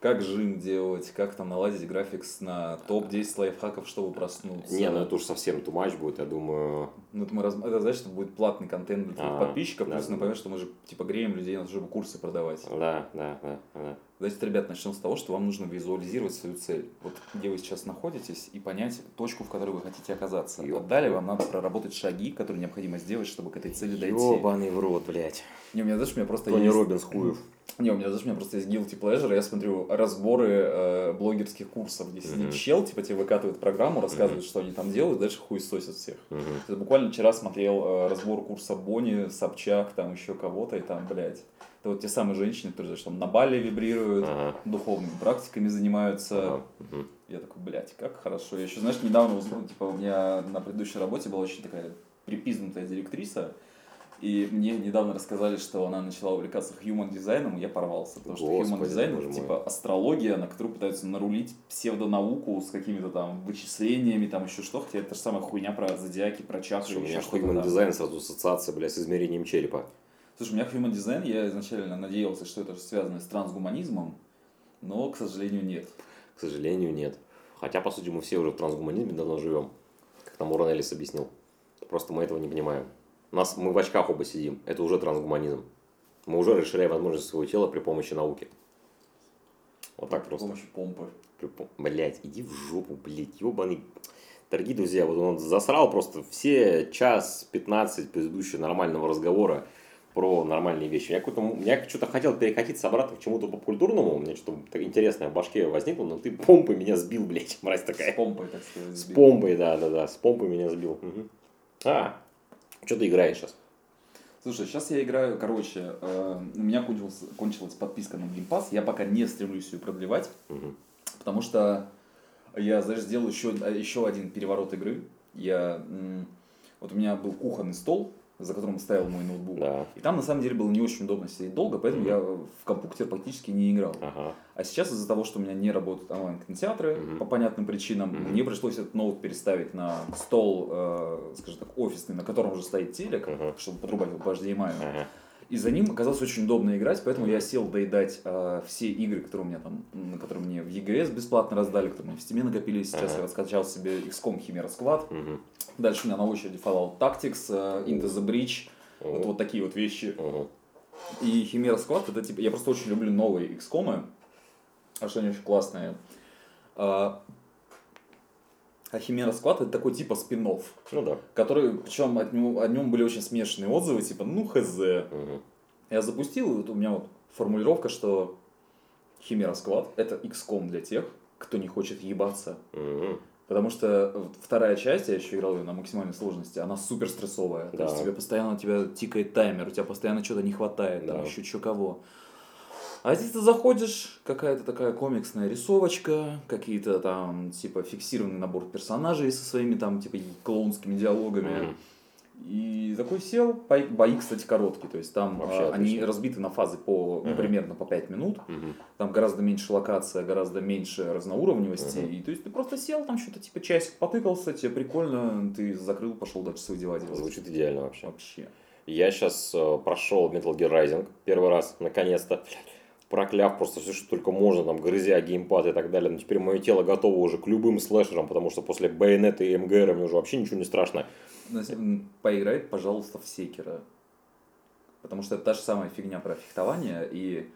как жим делать, как там наладить графикс на топ-10 лайфхаков, чтобы проснуться. Не, ну это уж совсем too much будет, я думаю. Ну, это, мы раз... это значит, что будет платный контент для твоих А, подписчиков, да, плюс да. напоминаю, что мы же, типа, греем людей на то, чтобы курсы продавать. Да, да, да, да. Давайте, ребят, начнем с того, что вам нужно визуализировать свою цель. Вот где вы сейчас находитесь, и понять точку, в которой вы хотите оказаться. Ёп. А далее вам надо проработать шаги, которые необходимо сделать, чтобы к этой цели дойти. Ёбаный в рот, блядь. Не, у меня, знаешь, у меня просто Тони есть... Робинс хуев. Не, у меня, знаешь, у меня просто есть guilty pleasure, я смотрю разборы э, блогерских курсов, где сидит Мгм. чел, типа тебе выкатывает программу, рассказывает, Мгм. что они там делают, дальше хуй сосят всех. Мгм. Я буквально вчера смотрел э, разбор курса Бонни, Собчак, там еще кого-то, и там, блядь, это вот те самые женщины, которые знаешь, там на бале вибрируют, Ага. духовными практиками занимаются. Ага. Мгм. Я такой, блядь, как хорошо. Я еще, знаешь, недавно узнал, типа, у меня на предыдущей работе была очень такая припизнутая директриса, и мне недавно рассказали, что она начала увлекаться human дизайном, и я порвался. Потому что human Господи, дизайн это типа астрология, на которую пытаются нарулить псевдонауку с какими-то там вычислениями, там еще что, хотя это же самая хуйня про зодиаки, про чакры, Слушай, у меня human там. дизайн сразу ассоциация, бля, с измерением черепа. Слушай, у меня human дизайн, я изначально надеялся, что это связано с трансгуманизмом, но, к сожалению, нет. К сожалению, нет. Хотя, по сути, мы все уже в трансгуманизме давно живем. Как там Эллис объяснил. Просто мы этого не понимаем. Нас, мы в очках оба сидим. Это уже трансгуманизм. Мы уже расширяем возможности своего тела при помощи науки. Вот так При просто. помощи помпы. Блять, иди в жопу, блять, ебаный. Дорогие друзья, вот он засрал просто все час 15 предыдущего нормального разговора про нормальные вещи. Я, какой-то, я что-то хотел перекатиться обратно к чему-то попкультурному, у меня что-то интересное в башке возникло, но ты помпой меня сбил, блядь, мразь С такая. помпой, так сказать. С сбил. помпой, да, да, да, с помпой меня сбил. Мгм. А, что ты играешь сейчас? Слушай, сейчас я играю, короче, э, у меня кончилась, кончилась подписка на Game Pass, я пока не стремлюсь ее продлевать, Мгм. потому что я, знаешь, сделал еще, еще один переворот игры. Я, вот у меня был кухонный стол, за которым стоял мой ноутбук. Да, И там на самом деле было не очень удобно сидеть долго, поэтому Мгм. я в компьютер практически не играл. ага, А сейчас из-за того, что у меня не работают онлайн-кинотеатры Мгм. по понятным причинам, Мгм. мне пришлось этот ноут переставить на стол, э, скажем так, офисный, на котором уже стоит телек, Мгм. чтобы подрубать его по HDMI. ага. И за ним оказалось очень удобно играть, поэтому я сел доедать э, все игры, которые у меня там, м, которые мне в EGS бесплатно раздали, которые меня в Steam накопились. Сейчас Ага. я скачал себе XCOM Chimera Squad. Дальше у меня на очереди Fallout Tactics, э, Into the Breach. Вот, вот такие вот вещи. И Chimera Squad, это типа, я просто очень люблю новые XCOM, а что они очень классные. А, а Chimera Squad это такой типа спин Ну да. который, причем от него, о нем были очень смешанные отзывы, типа, ну хз. Мгм. Я запустил, и вот у меня вот формулировка, что Chimera Squad это XCOM для тех, кто не хочет ебаться. Мгм. Потому что вот вторая часть, я еще играл ее на максимальной сложности, она супер стрессовая. То Да. есть тебе постоянно у тебя тикает таймер, у тебя постоянно что-то не хватает, там Да. еще что кого. А здесь ты заходишь, какая-то такая комиксная рисовочка, какие-то там, типа, фиксированный набор персонажей со своими там, типа, клоунскими диалогами. И такой сел, бои, кстати, короткие, то есть там Вообще а, они разбиты на фазы по Мгм. примерно по 5 минут. Мгм. Там гораздо меньше локация, гораздо меньше разноуровневости. Мгм. И то есть ты просто сел, там что-то типа часик потыкался, тебе прикольно, ты закрыл, пошел дальше свои дела делать. Звучит идеально вообще. Вообще. Я сейчас прошел Metal Gear Rising первый раз, наконец-то. Блядь, Прокляв просто все, что только можно, там, грызя геймпад и так далее. Но теперь мое тело готово уже к любым слэшерам, потому что после Байонета и МГР мне уже вообще ничего не страшно. М, Поиграй, пожалуйста, в Секера. Потому что это та же самая фигня про фехтование и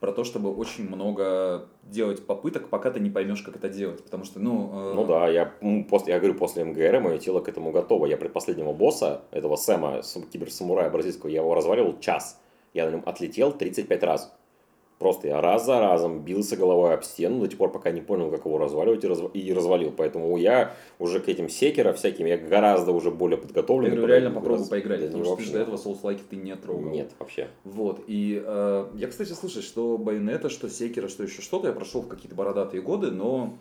про то, чтобы очень много делать попыток, пока ты не поймешь, как это делать. Потому что, ну... э, Ну да, я, ну, после, я говорю, после МГР мое тело к этому готово. Я предпоследнего босса, этого Сэма, сам- киберсамурая бразильского, я его разваливал час. Я на нем отлетел 35 раз. Просто я раз за разом бился головой об стену до тех пор, пока не понял, как его разваливать и, разв- и развалил. Поэтому я уже к этим секера всяким, я гораздо уже более подготовлен. Я говорю, реально попробуй поиграть, потому что ты до этого соус-лайки ты не трогал. Нет, вообще. Вот, и э, я, кстати, слушай, что Байонета, что Секера, что еще что-то, я прошел в какие-то бородатые годы, но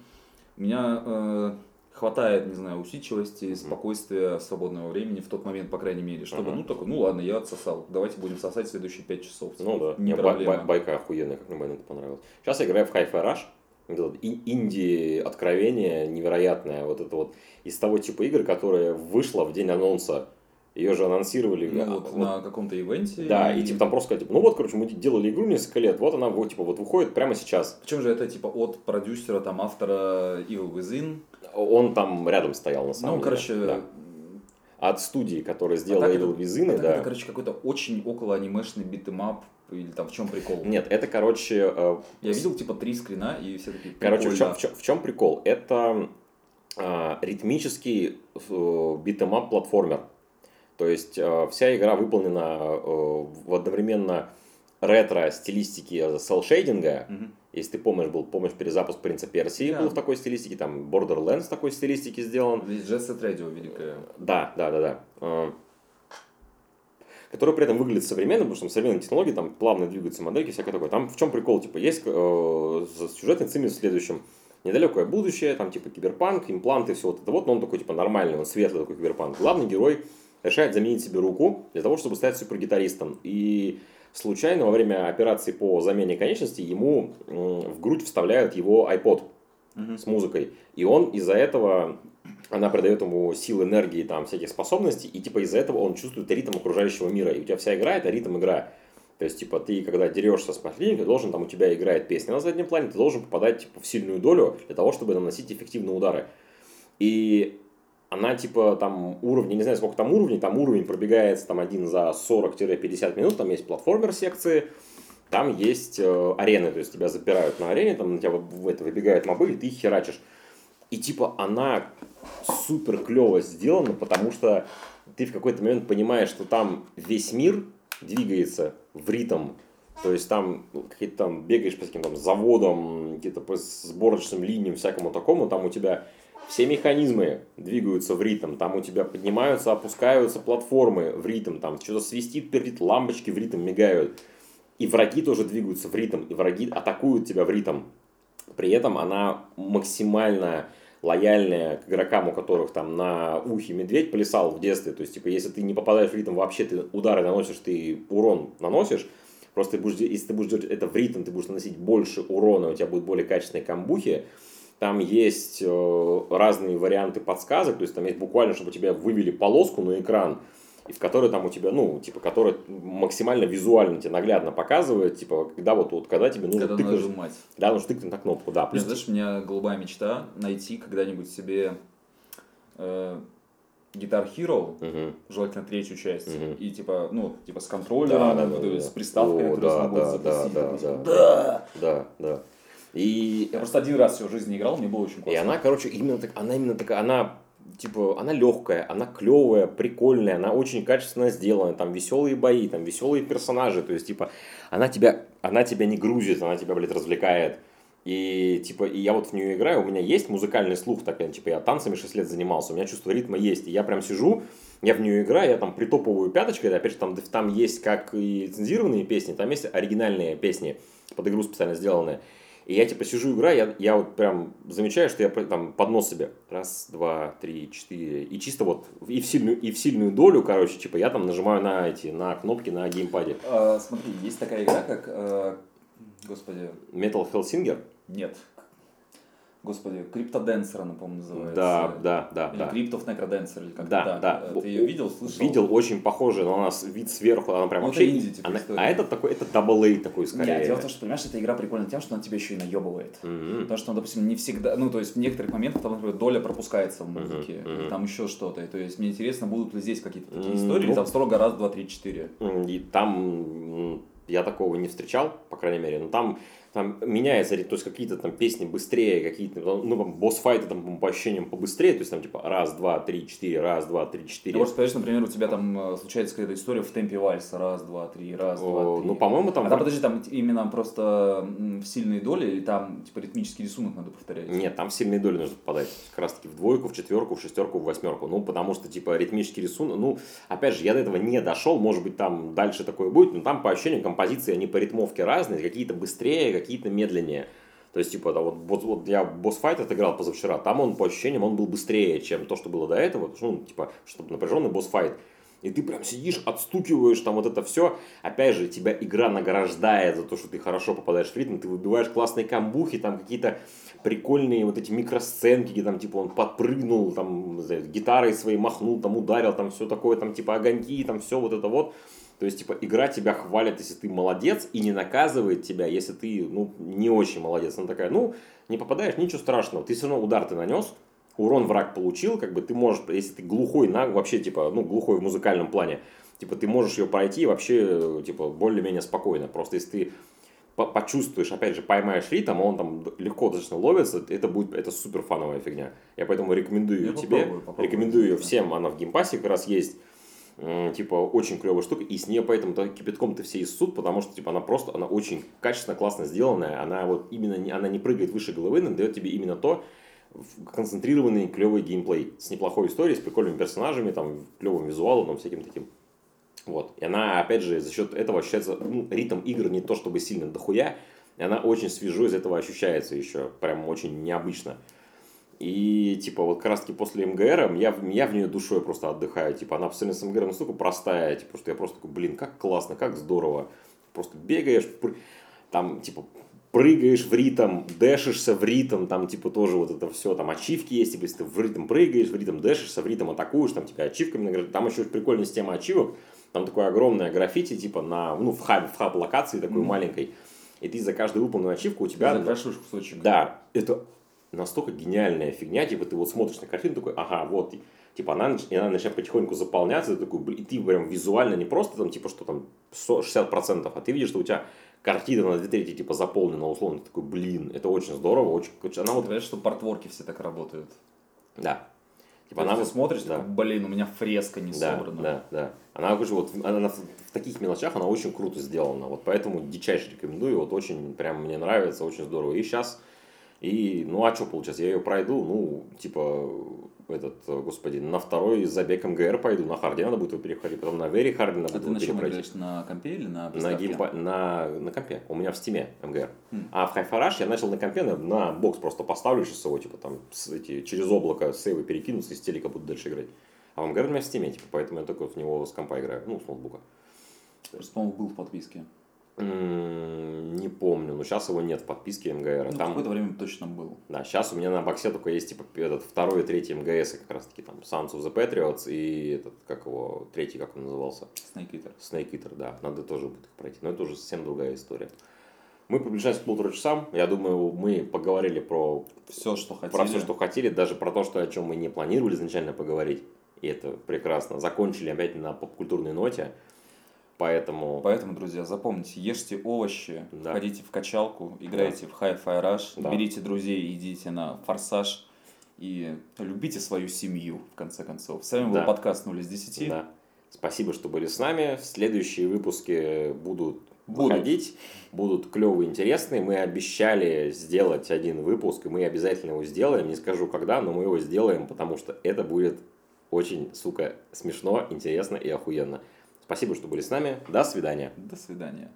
у меня э, хватает, не знаю, усидчивости, спокойствия, свободного времени в тот момент, по крайней мере, чтобы, Ага. ну, такой, ну ладно, я отсосал, давайте будем сосать следующие пять часов. Ну да, не мне бай- проблема. бай- байка охуенная, как мне Байонет понравилась. Сейчас я играю в Hi-Fi Rush. Вот это вот ин- инди-откровение невероятное. Вот это вот из того типа игр, которая вышла в день анонса. Ее же анонсировали. Ну, а, вот, на каком-то ивенте. Да, и типа там просто типа, ну вот, короче, мы делали игру несколько лет, вот она вот, типа, вот выходит прямо сейчас. Причем же это типа от продюсера, там, автора Evil Within. Он там рядом стоял, на самом Ну, деле. короче, Да. От студии, которая а сделала так Evil Within, а да. Это, короче, какой-то очень около анимешный beat 'em up, или там в чем прикол? Нет, это, короче, э, Я видел типа три скрина, и все такие Короче, в чем, прикольно. в, чем, прикол? Это а, ритмический э, beat 'em up платформер. То есть э, вся игра выполнена э, в одновременно ретро стилистике cel shading а. Мгм. Если ты помнишь, был помнишь перезапуск Принца Персии Да. был в такой стилистике, там Borderlands в такой стилистике сделан. Ведь Jet Set Radio великая. Да, да, да, да. Э, Который при этом выглядит современно, потому что современные технологии, там плавно двигаются модельки, всякое такое. Там в чем прикол? Типа, есть э, сюжетный цимис в следующем. Недалекое будущее, там типа киберпанк, импланты, все вот это вот, но он такой типа нормальный, он светлый такой киберпанк. Главный герой решает заменить себе руку для того, чтобы стать супергитаристом. И случайно во время операции по замене конечностей ему в грудь вставляют его iPod с музыкой. И он из-за этого, она придает ему сил, энергии, там, всяких способностей, и типа из-за этого он чувствует ритм окружающего мира. И у тебя вся игра это ритм игра. То есть, типа, ты, когда дерешься с противником, должен, там, у тебя играет песня на заднем плане, ты должен попадать, типа, в сильную долю для того, чтобы наносить эффективные удары. И она, типа, там, уровни, не знаю, сколько там уровней, там уровень пробегается, там, один за 40-50 минут, там есть платформер секции, там есть э, арены, то есть тебя запирают на арене, там на тебя в- это выбегают мобы, и ты их херачишь. И типа она супер клево сделана, потому что ты в какой-то момент понимаешь, что там весь мир двигается в ритм. То есть там какие-то там бегаешь по каким-то заводам, какие-то по сборочным линиям, всякому такому, там у тебя все механизмы двигаются в ритм, там у тебя поднимаются, опускаются платформы в ритм, там что-то свистит, перед лампочки в ритм мигают. И враги тоже двигаются в ритм, и враги атакуют тебя в ритм. При этом она максимально лояльная к игрокам, у которых там на ухе медведь плясал в детстве. То есть, типа, если ты не попадаешь в ритм вообще, ты удары наносишь, ты урон наносишь. Просто ты будешь, де- если ты будешь делать это в ритм, ты будешь наносить больше урона, у тебя будут более качественные камбухи. Там есть э, разные варианты подсказок, то есть там есть буквально, чтобы тебе вывели полоску на экран, и в которой там у тебя, ну, типа, которая максимально визуально тебе наглядно показывает, типа, когда вот, вот когда тебе нужно Когда тыкнуть, нажимать. да, нужно тыкнуть на кнопку, да. Плюс знаешь, у меня голубая мечта найти когда-нибудь себе э, Guitar Hero, Мгм. желательно третью часть, Мгм. и типа, ну, типа с контроллером, Да, да, да, да. с приставкой, О, да, да, запустить, да, такой, да, типа, да. Да, да. И, Я просто один раз всю жизнь играл, мне было очень и классно. она, короче, именно так, она именно такая, она типа, она легкая, она клевая, прикольная, она очень качественно сделана, там веселые бои, там веселые персонажи, то есть, типа, она тебя, она тебя не грузит, она тебя, блядь, развлекает. И, типа, и я вот в нее играю, у меня есть музыкальный слух, так, типа, я танцами 6 лет занимался, у меня чувство ритма есть, и я прям сижу, я в нее играю, я там притопываю пяточкой, опять же, там, там есть как и лицензированные песни, там есть оригинальные песни, под игру специально сделанные. И я типа сижу, играю, я, я вот прям замечаю, что я там под нос себе раз, два, три, четыре, и чисто вот и в сильную, и в сильную долю, короче, типа я там нажимаю на эти, на кнопки на геймпаде. А, смотри, есть такая игра, как, э, господи, Metal Hellsinger? нет, господи, Криптоденсер она, по-моему, называется. Да, да, да, Или да. Криптов Некроденсер, или как-то Да, так. да. Э, Ты ее видел, слышал? Видел, очень похоже, но у нас вид сверху, она прям Ну, это вообще... инди, типа, она- а этот такой, это double A такой скорее. Нет, дело в том, что, понимаешь, эта игра прикольна тем, что она тебя еще и наебывает. Мгм. Потому что, ну, допустим, не всегда, ну, то есть в некоторых моментах там, например, доля пропускается в музыке, Мгм, или там еще что-то. И, то есть мне интересно, будут ли здесь какие-то такие М, истории, или ну. там строго раз, два, три, четыре. И там я такого не встречал, по крайней мере. Но там, там меняется, то есть какие-то там песни быстрее, какие-то, ну, там, босс-файты там по ощущениям побыстрее, то есть там типа раз, два, три, четыре, раз, два, три, Ты четыре. можешь сказать, что, например, у тебя там э, случается какая-то история в темпе вальса. Раз, два, три, раз, два, О, три. Ну, по-моему, там... А там, подожди, там именно просто в сильные доли, или там, типа, ритмический рисунок надо повторять? Нет, там в сильные доли нужно попадать. Как раз таки в двойку, в четверку, в шестерку, в восьмерку. Ну, потому что, типа, ритмический рисунок, ну, опять же, я до этого не дошел, может быть, там дальше такое будет, но там по ощущениям композиции, они по ритмовке разные, какие-то быстрее, какие-то медленнее. То есть, типа, да, вот, вот, я босс-файт отыграл позавчера, там он, по ощущениям, он был быстрее, чем то, что было до этого, ну, типа, чтобы напряженный босс-файт. И ты прям сидишь, отстукиваешь там вот это все. Опять же, тебя игра награждает за то, что ты хорошо попадаешь в ритм, ты выбиваешь классные камбухи, там какие-то прикольные вот эти микросценки, где там, типа, он подпрыгнул, там, гитарой своей махнул, там, ударил, там, все такое, там, типа, огоньки, там, все вот это вот. То есть, типа, игра тебя хвалит, если ты молодец, и не наказывает тебя, если ты, ну, не очень молодец. Она такая, ну, не попадаешь, ничего страшного, ты все равно удар ты нанес, урон враг получил, как бы ты можешь, если ты глухой, на, вообще, типа, ну, глухой в музыкальном плане, типа, ты можешь ее пройти вообще, типа, более-менее спокойно. Просто если ты почувствуешь, опять же, поймаешь ритм, он там легко достаточно ловится, это будет, это супер фановая фигня. Я поэтому рекомендую ее тебе, попробую, попробую, рекомендую ее всем, она в Game Pass е как раз есть типа, очень клевая штука, и с ней поэтому кипятком все и ссут, потому что, типа, она просто, она очень качественно, классно сделанная, она вот именно, не, она не прыгает выше головы, но дает тебе именно то, концентрированный клевый геймплей с неплохой историей, с прикольными персонажами, там, клевым визуалом, там, всяким таким. Вот. И она, опять же, за счет этого ощущается, ну, ритм игр не то чтобы сильно дохуя, и она очень свежо из этого ощущается еще, прям очень необычно. И, типа, вот как раз таки после МГР я, я в нее душой просто отдыхаю. Типа, она после МГР настолько простая, типа, что я просто такой, блин, как классно, как здорово. Просто бегаешь, там, типа, прыгаешь в ритм, дэшишься в ритм, там, типа, тоже вот это все, там, ачивки есть, типа, если ты в ритм прыгаешь, в ритм дэшишься, в ритм атакуешь, там, тебя ачивками награждают. Там еще прикольная система ачивок, там такое огромное граффити, типа, на, ну, в хаб, в хаб локации такой mm-hmm. маленькой, и ты за каждую выполненную ачивку у тебя... Закрашиваешь кусочек. Да, это настолько гениальная фигня, типа ты вот смотришь на картину такой, ага, вот, типа она, и она начинает потихоньку заполняться, ты такой, и ты прям визуально не просто там, типа, что там 60%, а ты видишь, что у тебя картина на две трети типа заполнена, условно, ты такой, блин, это очень здорово, очень, она вот... Говорят, что портворки все так работают. Да. Типа она вот смотришь, да. такой, блин, у меня фреска не да, собрана. Да, да. Она, вот, она в, в таких мелочах она очень круто сделана. Вот поэтому дичайше рекомендую. Вот очень прям мне нравится, очень здорово. И сейчас и, ну, а что получается? Я ее пройду, ну, типа, этот, господи, на второй забег MGR пойду, на hard е надо будет его переходить, потом на very hard е надо а будет его перепройти. на компе или на На, Game Pa... на, на компе. У меня в Steam е MGR. Хм. А в Hi-Fi Rush я начал на компе, на, на бокс просто поставлю сейчас его, типа, там, эти, через облако сейвы перекинуться и с телека буду дальше играть. А в МГР у меня в стиме, типа, поэтому я только в него с компа играю, ну, с ноутбука. Просто, по-моему, был в подписке. Не помню, но сейчас его нет в подписке МГР. Ну, там... какое-то время точно был. Да, сейчас у меня на боксе только есть типа этот второй и третий МГС, как раз таки там Sons of the Patriots и этот, как его, третий, как он назывался? Snake Eater. Snake Eater, да. Надо тоже будет их пройти. Но это уже совсем другая история. Мы приближаемся к полутора часам. Я думаю, мы поговорили про все, что хотели. Про все, что хотели, даже про то, что, о чем мы не планировали изначально поговорить. И это прекрасно. Закончили опять на попкультурной ноте. Поэтому... Поэтому, друзья, запомните, ешьте овощи, да. ходите в качалку, играйте да. в Hi-Fi Rush, да. берите друзей, идите на форсаж и любите свою семью, в конце концов. С вами да. был подкаст 0 из 10. Да. Спасибо, что были с нами. Следующие выпуски будут, будут. выходить, будут клевые, интересные. Мы обещали сделать один выпуск, и мы обязательно его сделаем. Не скажу когда, но мы его сделаем, потому что это будет очень, сука, смешно, интересно и охуенно. Спасибо, что были с нами. До свидания. До свидания.